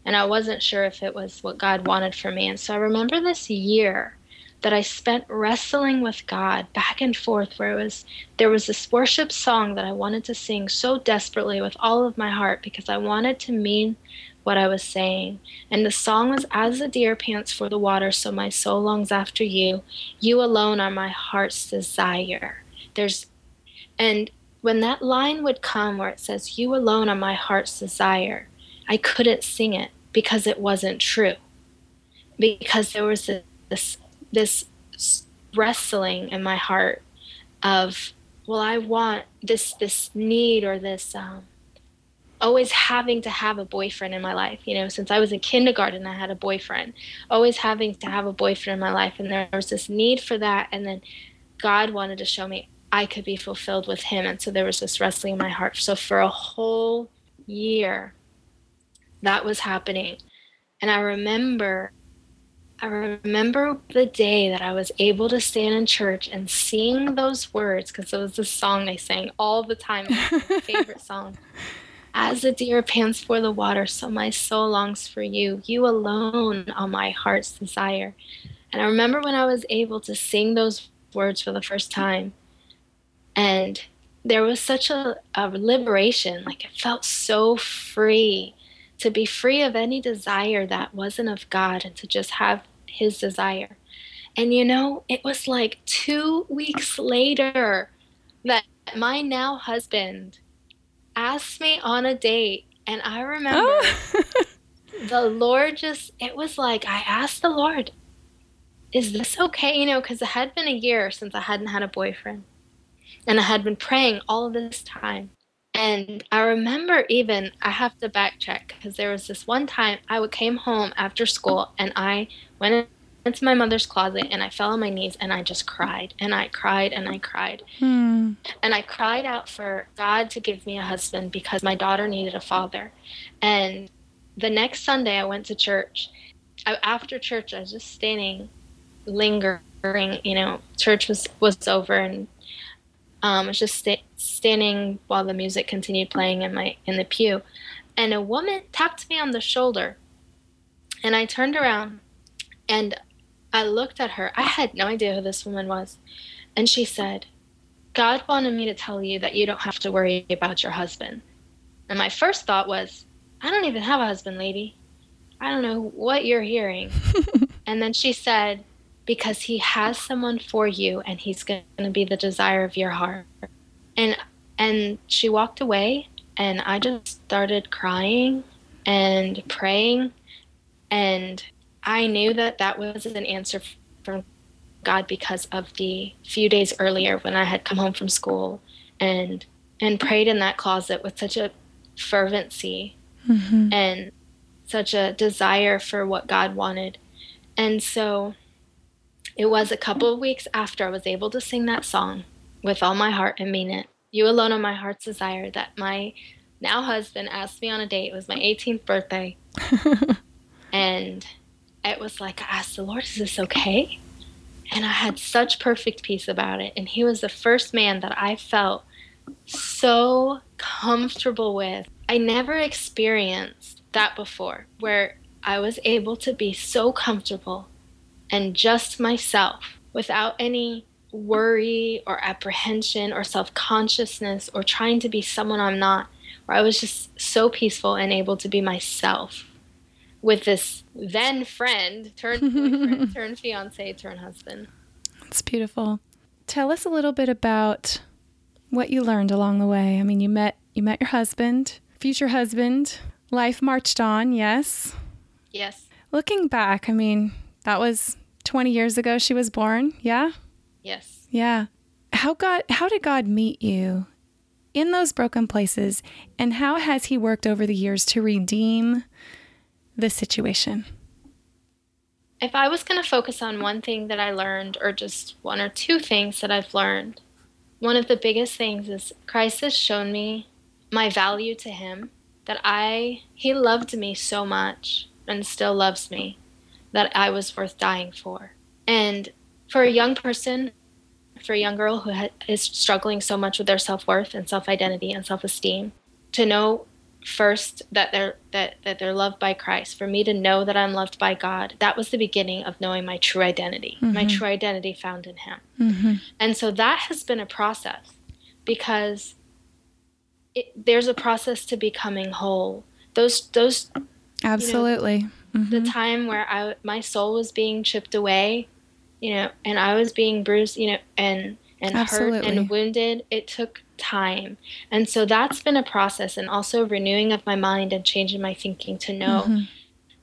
And I wasn't sure if it was what God wanted for me. And so I remember this year that I spent wrestling with God back and forth where it was there was this worship song that I wanted to sing so desperately with all of my heart because I wanted to mean what I was saying. And the song was As the deer pants for the water, so my soul longs after you. You alone are my heart's desire. There's, and when that line would come where it says, You alone are my heart's desire, I couldn't sing it because it wasn't true. Because there was this, this wrestling in my heart of, well, I want this, this need or this, um, always having to have a boyfriend in my life. You know, since I was in kindergarten, I had a boyfriend, always having to have a boyfriend in my life. And there was this need for that. And then God wanted to show me I could be fulfilled with Him. And so there was this wrestling in my heart. So for a whole year, that was happening. And I remember. I remember the day that I was able to stand in church and sing those words because it was the song they sang all the time. my favorite song. As the deer pants for the water, so my soul longs for you. You alone are my heart's desire. And I remember when I was able to sing those words for the first time, and there was such a, a liberation. Like it felt so free to be free of any desire that wasn't of God and to just have His desire. And you know, it was like two weeks later that my now husband asked me on a date, and I remember oh. the Lord just, it was like, I asked the Lord, is this okay? You know, because it had been a year since I hadn't had a boyfriend. And I had been praying all this time. And I remember even, I have to backtrack because there was this one time I would came home after school and I went to my mother's closet and I fell on my knees and I just cried and I cried and I cried. Hmm. And I cried out for God to give me a husband because my daughter needed a father. And the next Sunday I went to church. I, after church, I was just standing, lingering. You know, church was was over, and um, I was just sta- standing while the music continued playing in my in the pew. And a woman tapped me on the shoulder, and I turned around, and I looked at her. I had no idea who this woman was, and she said, "God wanted me to tell you that you don't have to worry about your husband." And my first thought was, I don't even have a husband, lady. I don't know what you're hearing. and then she said, Because he has someone for you and he's going to be the desire of your heart. And and she walked away and I just started crying and praying and I knew that that was an answer from God because of the few days earlier when I had come home from school and and prayed in that closet with such a fervency Mhm. and such a desire for what God wanted. And so it was a couple of weeks after I was able to sing that song with all my heart and mean it. You alone are my heart's desire that my now husband asked me on a date. It was my 18th birthday. and it was like I asked the Lord, is this okay? And I had such perfect peace about it. And he was the first man that I felt so comfortable with. I never experienced that before, where I was able to be so comfortable and just myself without any worry or apprehension or self consciousness or trying to be someone I'm not, where I was just so peaceful and able to be myself with this then friend, turned boyfriend, turned fiance, turned husband. It's beautiful. Tell us a little bit about what you learned along the way. I mean, you met you met your husband, future husband. Life marched on, yes. Yes, Looking back, I mean, that was 20 years ago she was born. Yeah? yes. Yeah. How God how did God meet you in those broken places and how has he worked over the years to redeem the situation? If I was going to focus on one thing that I learned, or just one or two things that I've learned, one of the biggest things is Christ has shown me my value to Him, that I, He loved me so much and still loves me, that I was worth dying for. And for a young person, for a young girl who ha- is struggling so much with their self worth and self identity and self esteem, to know first that they're that that they're loved by Christ. For me to know that I'm loved by God, that was the beginning of knowing my true identity. My Mhm. true identity found in Him. Mm-hmm. And so that has been a process because it, there's a process to becoming whole. Those those Absolutely. the Mhm. time where I my soul was being chipped away, you know, and I was being bruised, you know, and and hurt and wounded. It took time, and so that's been a process, and also renewing of my mind and changing my thinking to know Mhm.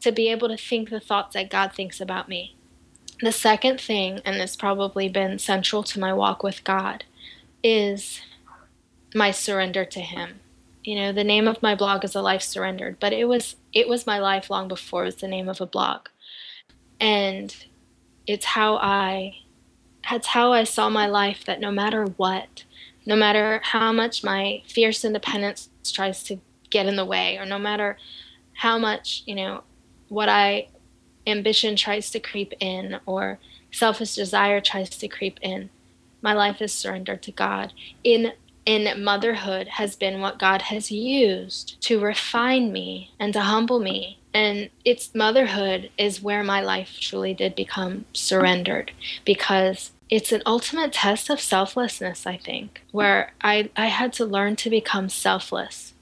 to be able to think the thoughts that God thinks about me. The second thing, and it's probably been central to my walk with God, is my surrender to Him. You know, the name of my blog is A Life Surrendered, but it was it was my life long before it was the name of a blog. And it's how I it's how I saw my life that no matter what, no matter how much my fierce independence tries to get in the way, or no matter how much, you know, what I ambition tries to creep in or selfish desire tries to creep in, my life is surrendered to God. In in motherhood has been what God has used to refine me and to humble me. And it's motherhood is where my life truly did become surrendered because it's an ultimate test of selflessness, I think, where I, I had to learn to become selfless.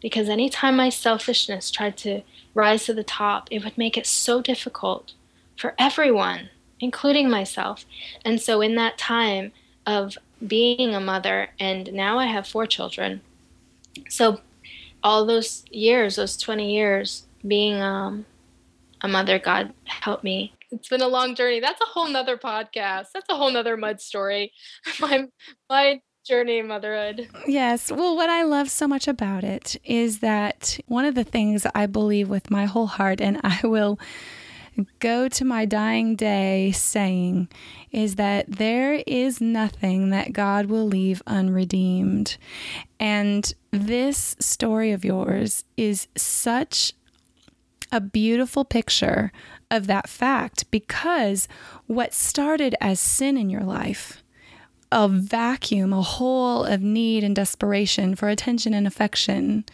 Because anytime my selfishness tried to rise to the top, it would make it so difficult for everyone, including myself. And so, in that time of being a mother, and now I have four children, so all those years, those 20 years being um, a mother, God helped me. It's been a long journey. That's a whole nother podcast. That's a whole nother mud story. my my journey motherhood. Yes. Well, what I love so much about it is that one of the things I believe with my whole heart, and I will go to my dying day saying is that there is nothing that God will leave unredeemed. And this story of yours is such a beautiful picture of that fact because what started as sin in your life, a vacuum, a hole of need and desperation for attention and affection,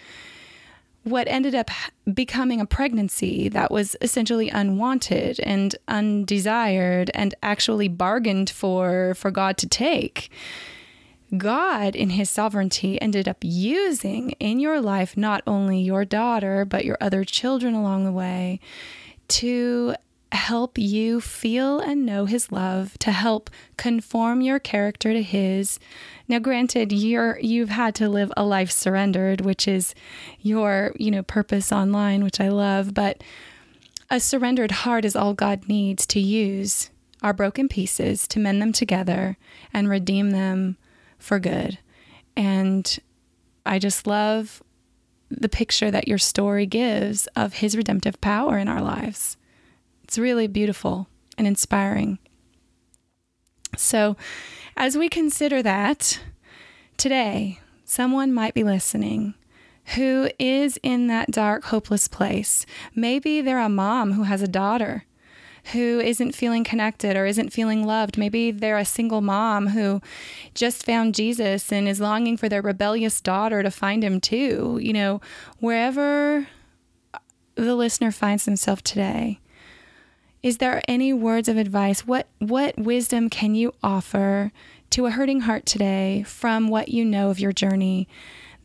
what ended up becoming a pregnancy that was essentially unwanted and undesired and actually bargained for for God to take. God, in his sovereignty, ended up using in your life not only your daughter, but your other children along the way to help you feel and know his love, to help conform your character to his. Now granted, you're you've had to live a life surrendered, which is your, you know, purpose online, which I love, but a surrendered heart is all God needs to use our broken pieces to mend them together and redeem them for good. And I just love the picture that your story gives of his redemptive power in our lives. It's really beautiful and inspiring. So, as we consider that, today, someone might be listening who is in that dark, hopeless place. Maybe they're a mom who has a daughter who isn't feeling connected or isn't feeling loved. Maybe they're a single mom who just found Jesus and is longing for their rebellious daughter to find him too. You know, wherever the listener finds themselves today, is there any words of advice? What what wisdom can you offer to a hurting heart today from what you know of your journey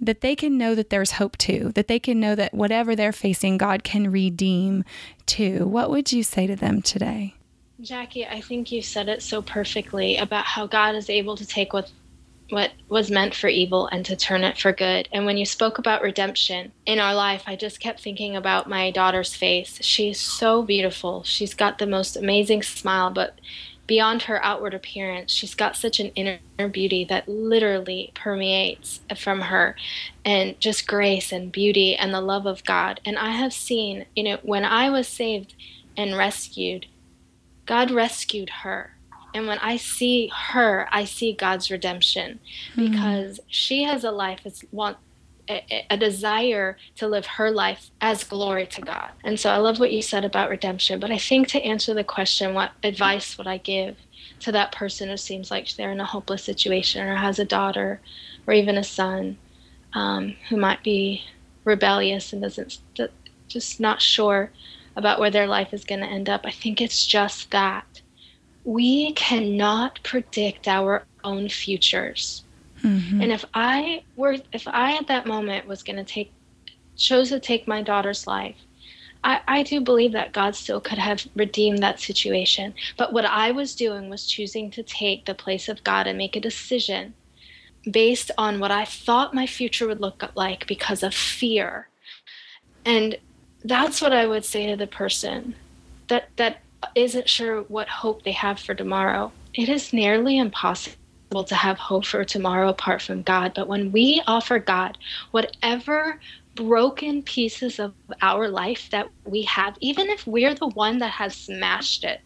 that they can know that there's hope too, that they can know that whatever they're facing, God can redeem too. What would you say to them today? Jackie, I think you said it so perfectly about how God is able to take what what was meant for evil and to turn it for good. And when you spoke about redemption in our life, I just kept thinking about my daughter's face. She's so beautiful. She's got the most amazing smile, but beyond her outward appearance, she's got such an inner beauty that literally permeates from her and just grace and beauty and the love of God. And I have seen, you know, when I was saved and rescued, God rescued her and when I see her, I see God's redemption mm-hmm. because she has a life as want a, desire to live her life as glory to God. And so I love what you said about redemption. But I think to answer the question, what advice would I give to that person who seems like they're in a hopeless situation or has a daughter or even a son um, who might be rebellious and doesn't just not sure about where their life is going to end up? I think it's just that we cannot predict our own futures. Mm-hmm. And if I were, if I at that moment was going to take, chose to take my daughter's life, I, I do believe that God still could have redeemed that situation. But what I was doing was choosing to take the place of God and make a decision based on what I thought my future would look like because of fear. And that's what I would say to the person that that isn't sure what hope they have for tomorrow. It is nearly impossible to have hope for tomorrow apart from God. But when we offer God whatever broken pieces of our life that we have, even if we're the one that has smashed it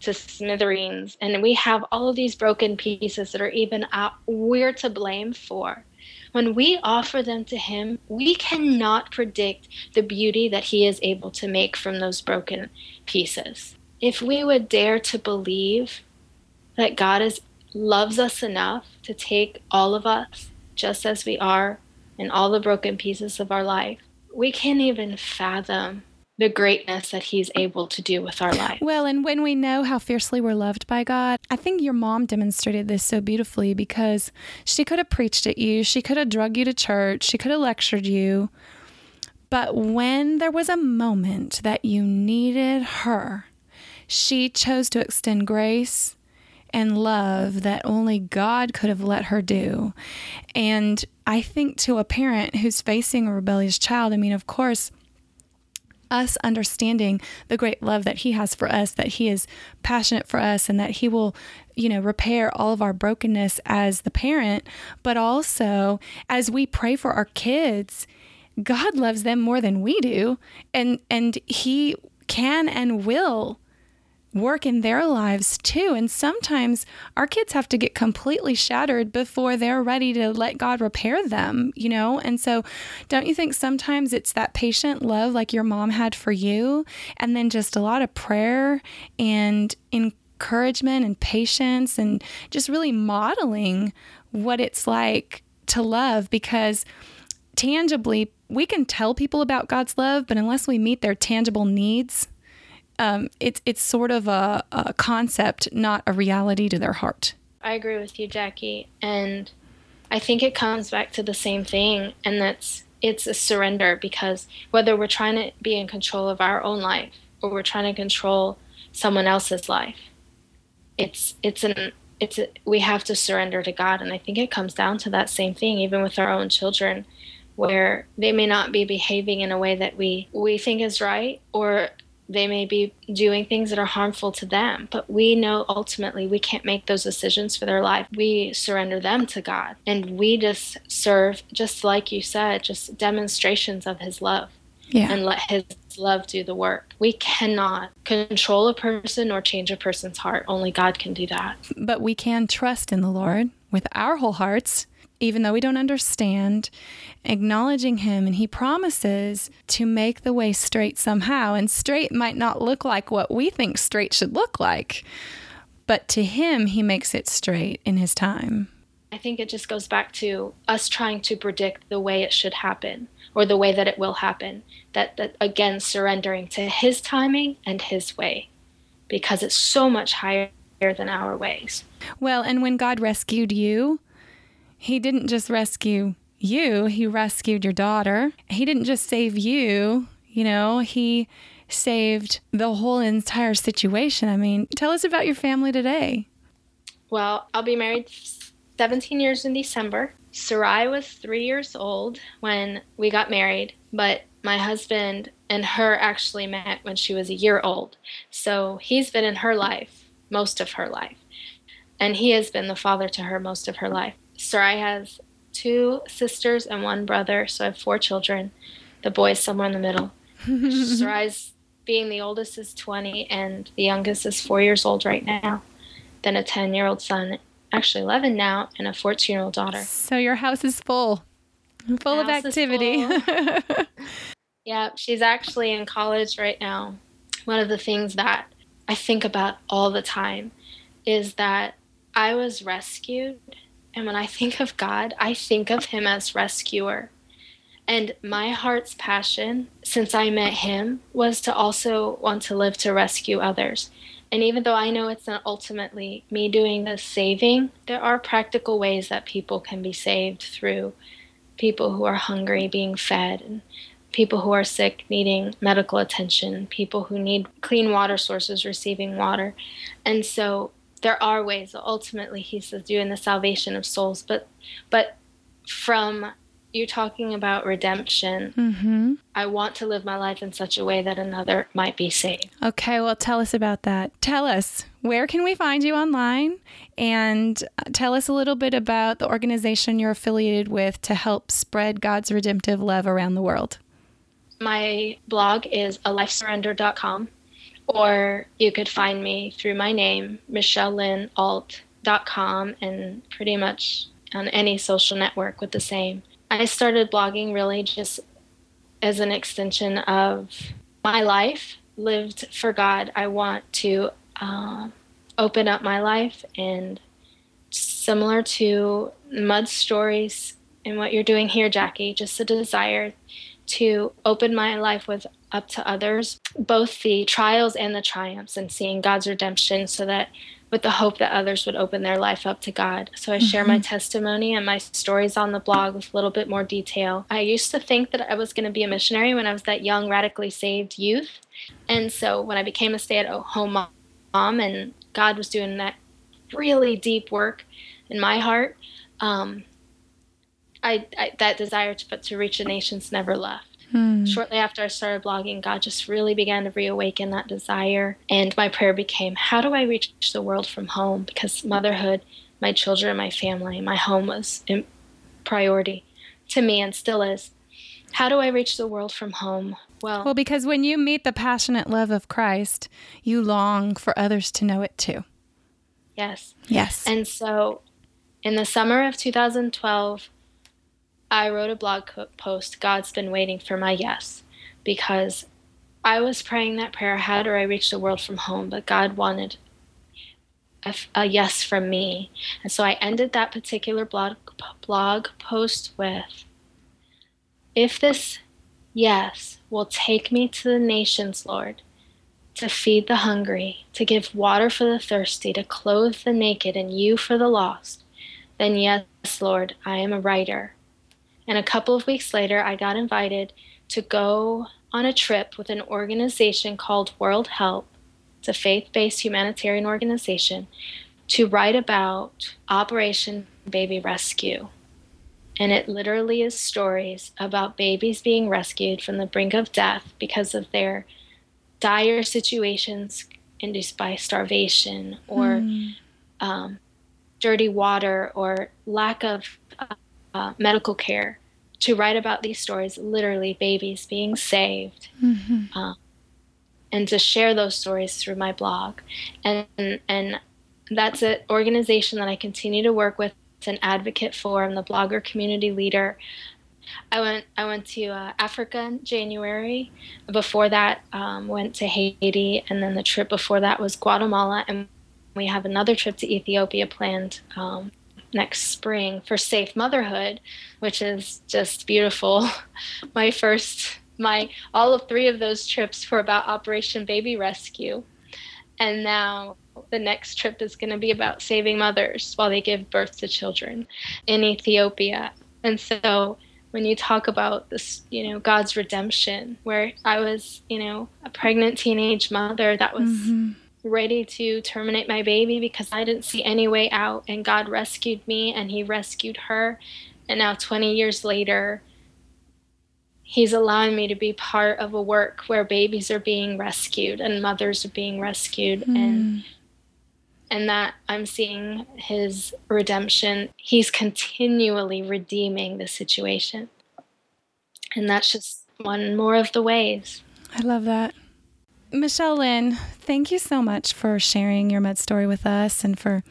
to smithereens and we have all of these broken pieces that are even out, we're to blame for. When we offer them to Him, we cannot predict the beauty that He is able to make from those broken pieces if we would dare to believe that God is loves us enough to take all of us just as we are in all the broken pieces of our life, we can't even fathom the greatness that he's able to do with our life. Well, and when we know how fiercely we're loved by God, I think your mom demonstrated this so beautifully because she could have preached at you, she could have drug you to church, she could have lectured you. But when there was a moment that you needed her, she chose to extend grace and love that only God could have let her do. And I think to a parent who's facing a rebellious child, I mean, of course, us understanding the great love that he has for us, that he is passionate for us, and that he will, you know, repair all of our brokenness as the parent, but also as we pray for our kids, God loves them more than we do. And and he can and will work in their lives too. And sometimes our kids have to get completely shattered before they're ready to let God repair them, you know? And so, don't you think sometimes it's that patient love like your mom had for you, and then just a lot of prayer and encouragement and patience and just really modeling what it's like to love because tangibly, we can tell people about God's love, but unless we meet their tangible needs, um, it's it's sort of a, a concept, not a reality to their heart. I agree with you, Jackie, and I think it comes back to the same thing, and that's it's a surrender because whether we're trying to be in control of our own life or we're trying to control someone else's life, it's it's an it's a, we have to surrender to God, and I think it comes down to that same thing, even with our own children, where they may not be behaving in a way that we we think is right, or they may be doing things that are harmful to them, but we know ultimately we can't make those decisions for their life. We surrender them to God and we just serve, just like you said, just demonstrations of His love. Yeah. And let His love do the work. We cannot control a person or change a person's heart. Only God can do that. But we can trust in the Lord with our whole hearts even though we don't understand, acknowledging Him, and He promises to make the way straight somehow. And straight might not look like what we think straight should look like, but to Him, He makes it straight in His time. I think it just goes back to us trying to predict the way it should happen or the way that it will happen. That, that again, surrendering to His timing and His way because it's so much higher than our ways. Well, and when God rescued you, he didn't just rescue you, he rescued your daughter. He didn't just save you, you know, he saved the whole entire situation. I mean, tell us about your family today. Well, I'll be married 17 years in December. Sarai was three years old when we got married, but my husband and her actually met when she was a year old. So he's been in her life most of her life. And he has been the father to her most of her life. Sarai has two sisters and one brother, so I have four children. The boy is somewhere in the middle. Sarai's being the oldest is 20 and the youngest is four years old right now. Then a 10 year old son, actually 11 now, and a 14 year old daughter. So your house is full, full of activity. Full. yeah, she's actually in college right now. One of the things that I think about all the time is that I was rescued and when I think of God, I think of Him as rescuer. And my heart's passion since I met Him was to also want to live to rescue others. And even though I know it's not ultimately me doing the saving, there are practical ways that people can be saved through people who are hungry being fed, and people who are sick needing medical attention, people who need clean water sources receiving water. And so there are ways ultimately he says doing the salvation of souls. But but from you're talking about redemption. Mm-hmm. i want to live my life in such a way that another might be saved. Okay well tell us about that. Tell us where can we find you online? And uh, tell us a little bit about the organization you're affiliated with to help spread god's redemptive love around the world. My blog is alifesurrender.com or you could find me through my name, michellelinalt.com, and pretty much on any social network with the same. I started blogging really just as an extension of my life lived for God. I want to uh, open up my life and similar to Mud Stories and what you're doing here, Jackie, just a desire to open my life with up to others, both the trials and the triumphs, and seeing God's redemption so that with the hope that others would open their life up to God. So I mm-hmm. share my mm-hmm. testimony and my stories on the blog with a little bit more detail. I used to think that I was going to be a missionary when I was that young, radically saved youth. And so when I became a stay at home mom and God was doing that really deep work in my heart, um, I, I, that desire to, to reach the nations never left. Hmm. Shortly after I started blogging, God just really began to reawaken that desire. And my prayer became, how do I reach the world from home? Because motherhood, my children, my family, my home was a priority to me and still is. How do I reach the world from home? Well, Well, because when you meet the passionate love of Christ, you long for others to know it too. yes. Yes. And so in the summer of 2012, I wrote a blog post, God's Been Waiting for My Yes, because I was praying that prayer, How do I reach the world from home? But God wanted a yes from me. And so I ended that particular blog, blog post with, If this yes will take me to the nations, Lord, to feed the hungry, to give water for the thirsty, to clothe the naked, and you for the lost, then yes, Lord, I am a writer. And a couple of weeks later, I got invited to go on a trip with an organization called World Help. It's a faith based humanitarian organization to write about Operation Baby Rescue. And it literally is stories about babies being rescued from the brink of death because of their dire situations induced by starvation or Mm. um, dirty water or lack of uh, medical care to write about these stories literally babies being saved Mhm. and to share those stories through my blog. And and that's an organization that i continue to work with It's an advocate for i'm the blogger community leader. I went i went to uh, africa in january. Before that um, went to haiti and then the trip before that was guatemala and we have another trip to ethiopia planned um, next spring for safe motherhood which is just beautiful. My first my all of three of those trips were about operation baby rescue. And now the next trip is going to be about saving mothers while they give birth to children in ethiopia. And so when you talk about this you know god's redemption where i was you know a pregnant teenage mother that was Mhm. Ready to terminate my baby because I didn't see any way out, and God rescued me and He rescued her. And now, 20 years later, He's allowing me to be part of a work where babies are being rescued and mothers are being rescued, and Mm. and that I'm seeing His redemption. He's continually redeeming the situation, and that's just one more of the ways. I love that. Michelle Lynn, thank you so much for sharing your mud story with us and for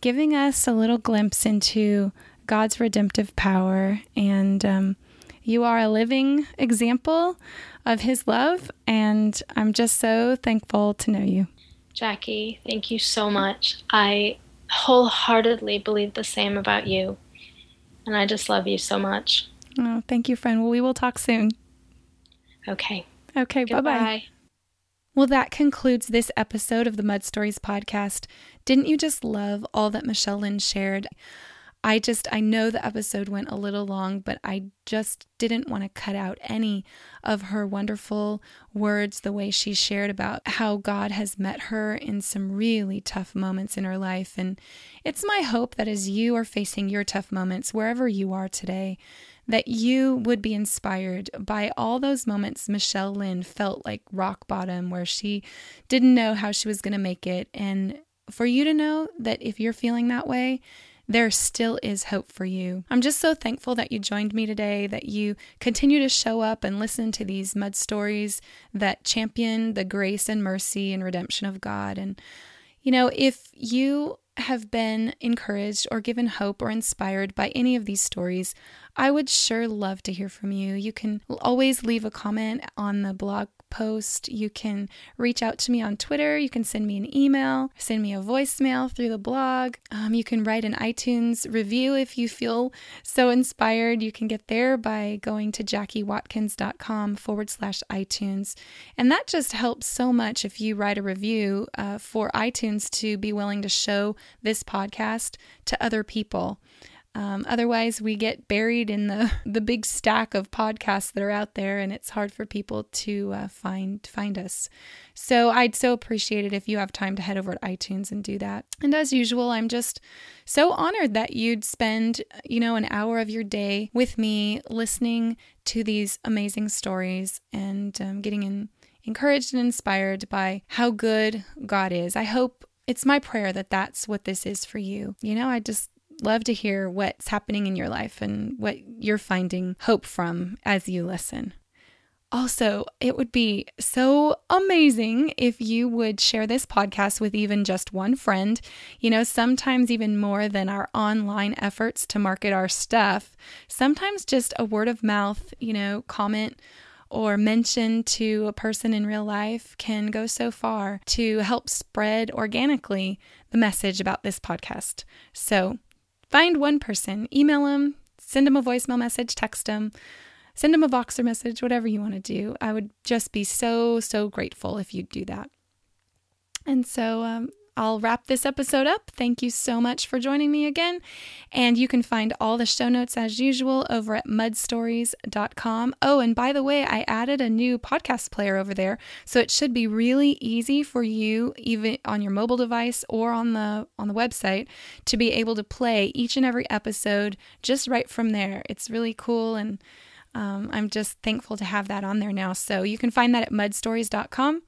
giving us a little glimpse into God's redemptive power. And um, you are a living example of His love. And I'm just so thankful to know you. Jackie, thank you so much. I wholeheartedly believe the same about you. And I just love you so much. Oh, thank you, friend. Well, we will talk soon. Okay. Okay, bye bye. Well, that concludes this episode of the Mud Stories podcast. Didn't you just love all that Michelle Lynn shared? I just, I know the episode went a little long, but I just didn't want to cut out any of her wonderful words, the way she shared about how God has met her in some really tough moments in her life. And it's my hope that as you are facing your tough moments, wherever you are today, that you would be inspired by all those moments Michelle Lynn felt like rock bottom, where she didn't know how she was going to make it. And for you to know that if you're feeling that way, there still is hope for you. I'm just so thankful that you joined me today, that you continue to show up and listen to these mud stories that champion the grace and mercy and redemption of God. And, you know, if you have been encouraged or given hope or inspired by any of these stories, I would sure love to hear from you. You can always leave a comment on the blog post. You can reach out to me on Twitter. You can send me an email, send me a voicemail through the blog. Um, you can write an iTunes review if you feel so inspired. You can get there by going to jackiewatkins.com forward slash iTunes. And that just helps so much if you write a review uh, for iTunes to be willing to show this podcast to other people. Um, otherwise, we get buried in the, the big stack of podcasts that are out there, and it's hard for people to uh, find find us. So I'd so appreciate it if you have time to head over to iTunes and do that. And as usual, I'm just so honored that you'd spend you know an hour of your day with me, listening to these amazing stories and um, getting in, encouraged and inspired by how good God is. I hope it's my prayer that that's what this is for you. You know, I just love to hear what's happening in your life and what you're finding hope from as you listen. Also, it would be so amazing if you would share this podcast with even just one friend. You know, sometimes even more than our online efforts to market our stuff, sometimes just a word of mouth, you know, comment or mention to a person in real life can go so far to help spread organically the message about this podcast. So find one person, email them, send them a voicemail message, text them send them a Voxer message, whatever you want to do. I would just be so, so grateful if you'd do that. And so um, I'll wrap this episode up. Thank you so much for joining me again. And you can find all the show notes as usual over at mudstories.com. Oh, and by the way, I added a new podcast player over there, so it should be really easy for you even on your mobile device or on the on the website to be able to play each and every episode just right from there. It's really cool and um, I'm just thankful to have that on there now. So you can find that at mudstories.com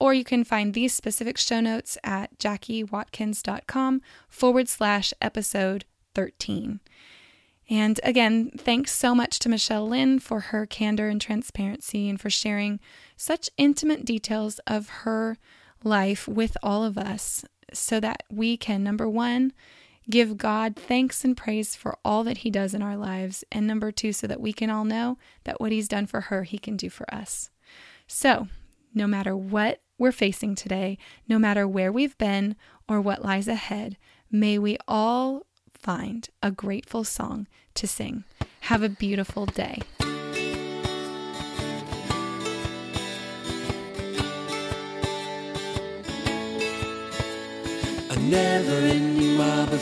or you can find these specific show notes at jackiewatkins.com forward slash episode 13. And again, thanks so much to Michelle Lynn for her candor and transparency and for sharing such intimate details of her life with all of us so that we can, number one, give God thanks and praise for all that He does in our lives. And number two, so that we can all know that what He's done for her, He can do for us. So, no matter what we're facing today, no matter where we've been or what lies ahead, may we all find a grateful song to sing. Have a beautiful day. never ending marble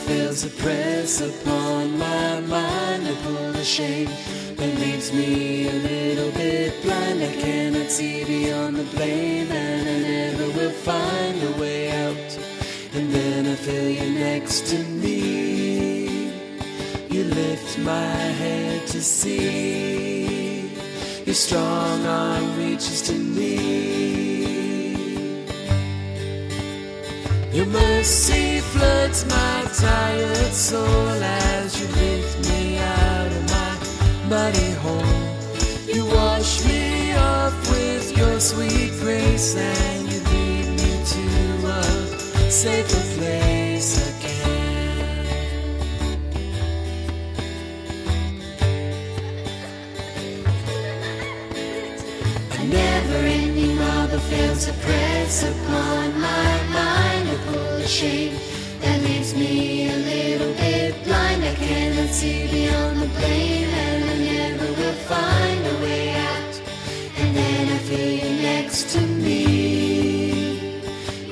fails a press upon my mind. I pull the shame that leaves me a little bit blind. I cannot see beyond the blame, and I never will find a way out. And then I feel you next to me. You lift my head to see. Your strong arm reaches to me. Your mercy floods my tired soul as you lift me out of my muddy hole. You wash me off with your sweet grace and you lead me to a safer place again. A never ending marble fails to press upon my mind shame that leaves me a little bit blind. I cannot see beyond the blame, and I never will find a way out. And then I feel you next to me.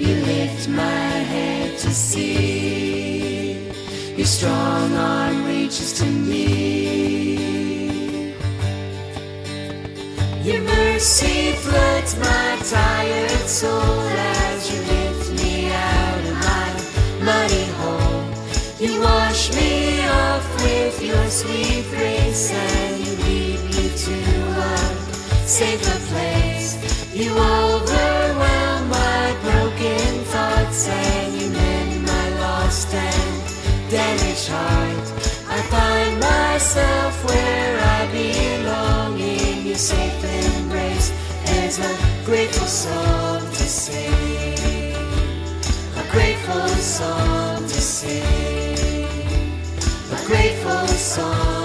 You lift my head to see. Your strong arm reaches to me. Your mercy floods my tired soul sweet grace and you lead me to a safer place. You overwhelm my broken thoughts and you mend my lost and damaged heart. I find myself where I belong in your safe embrace. There's a grateful song to sing a grateful song grateful song.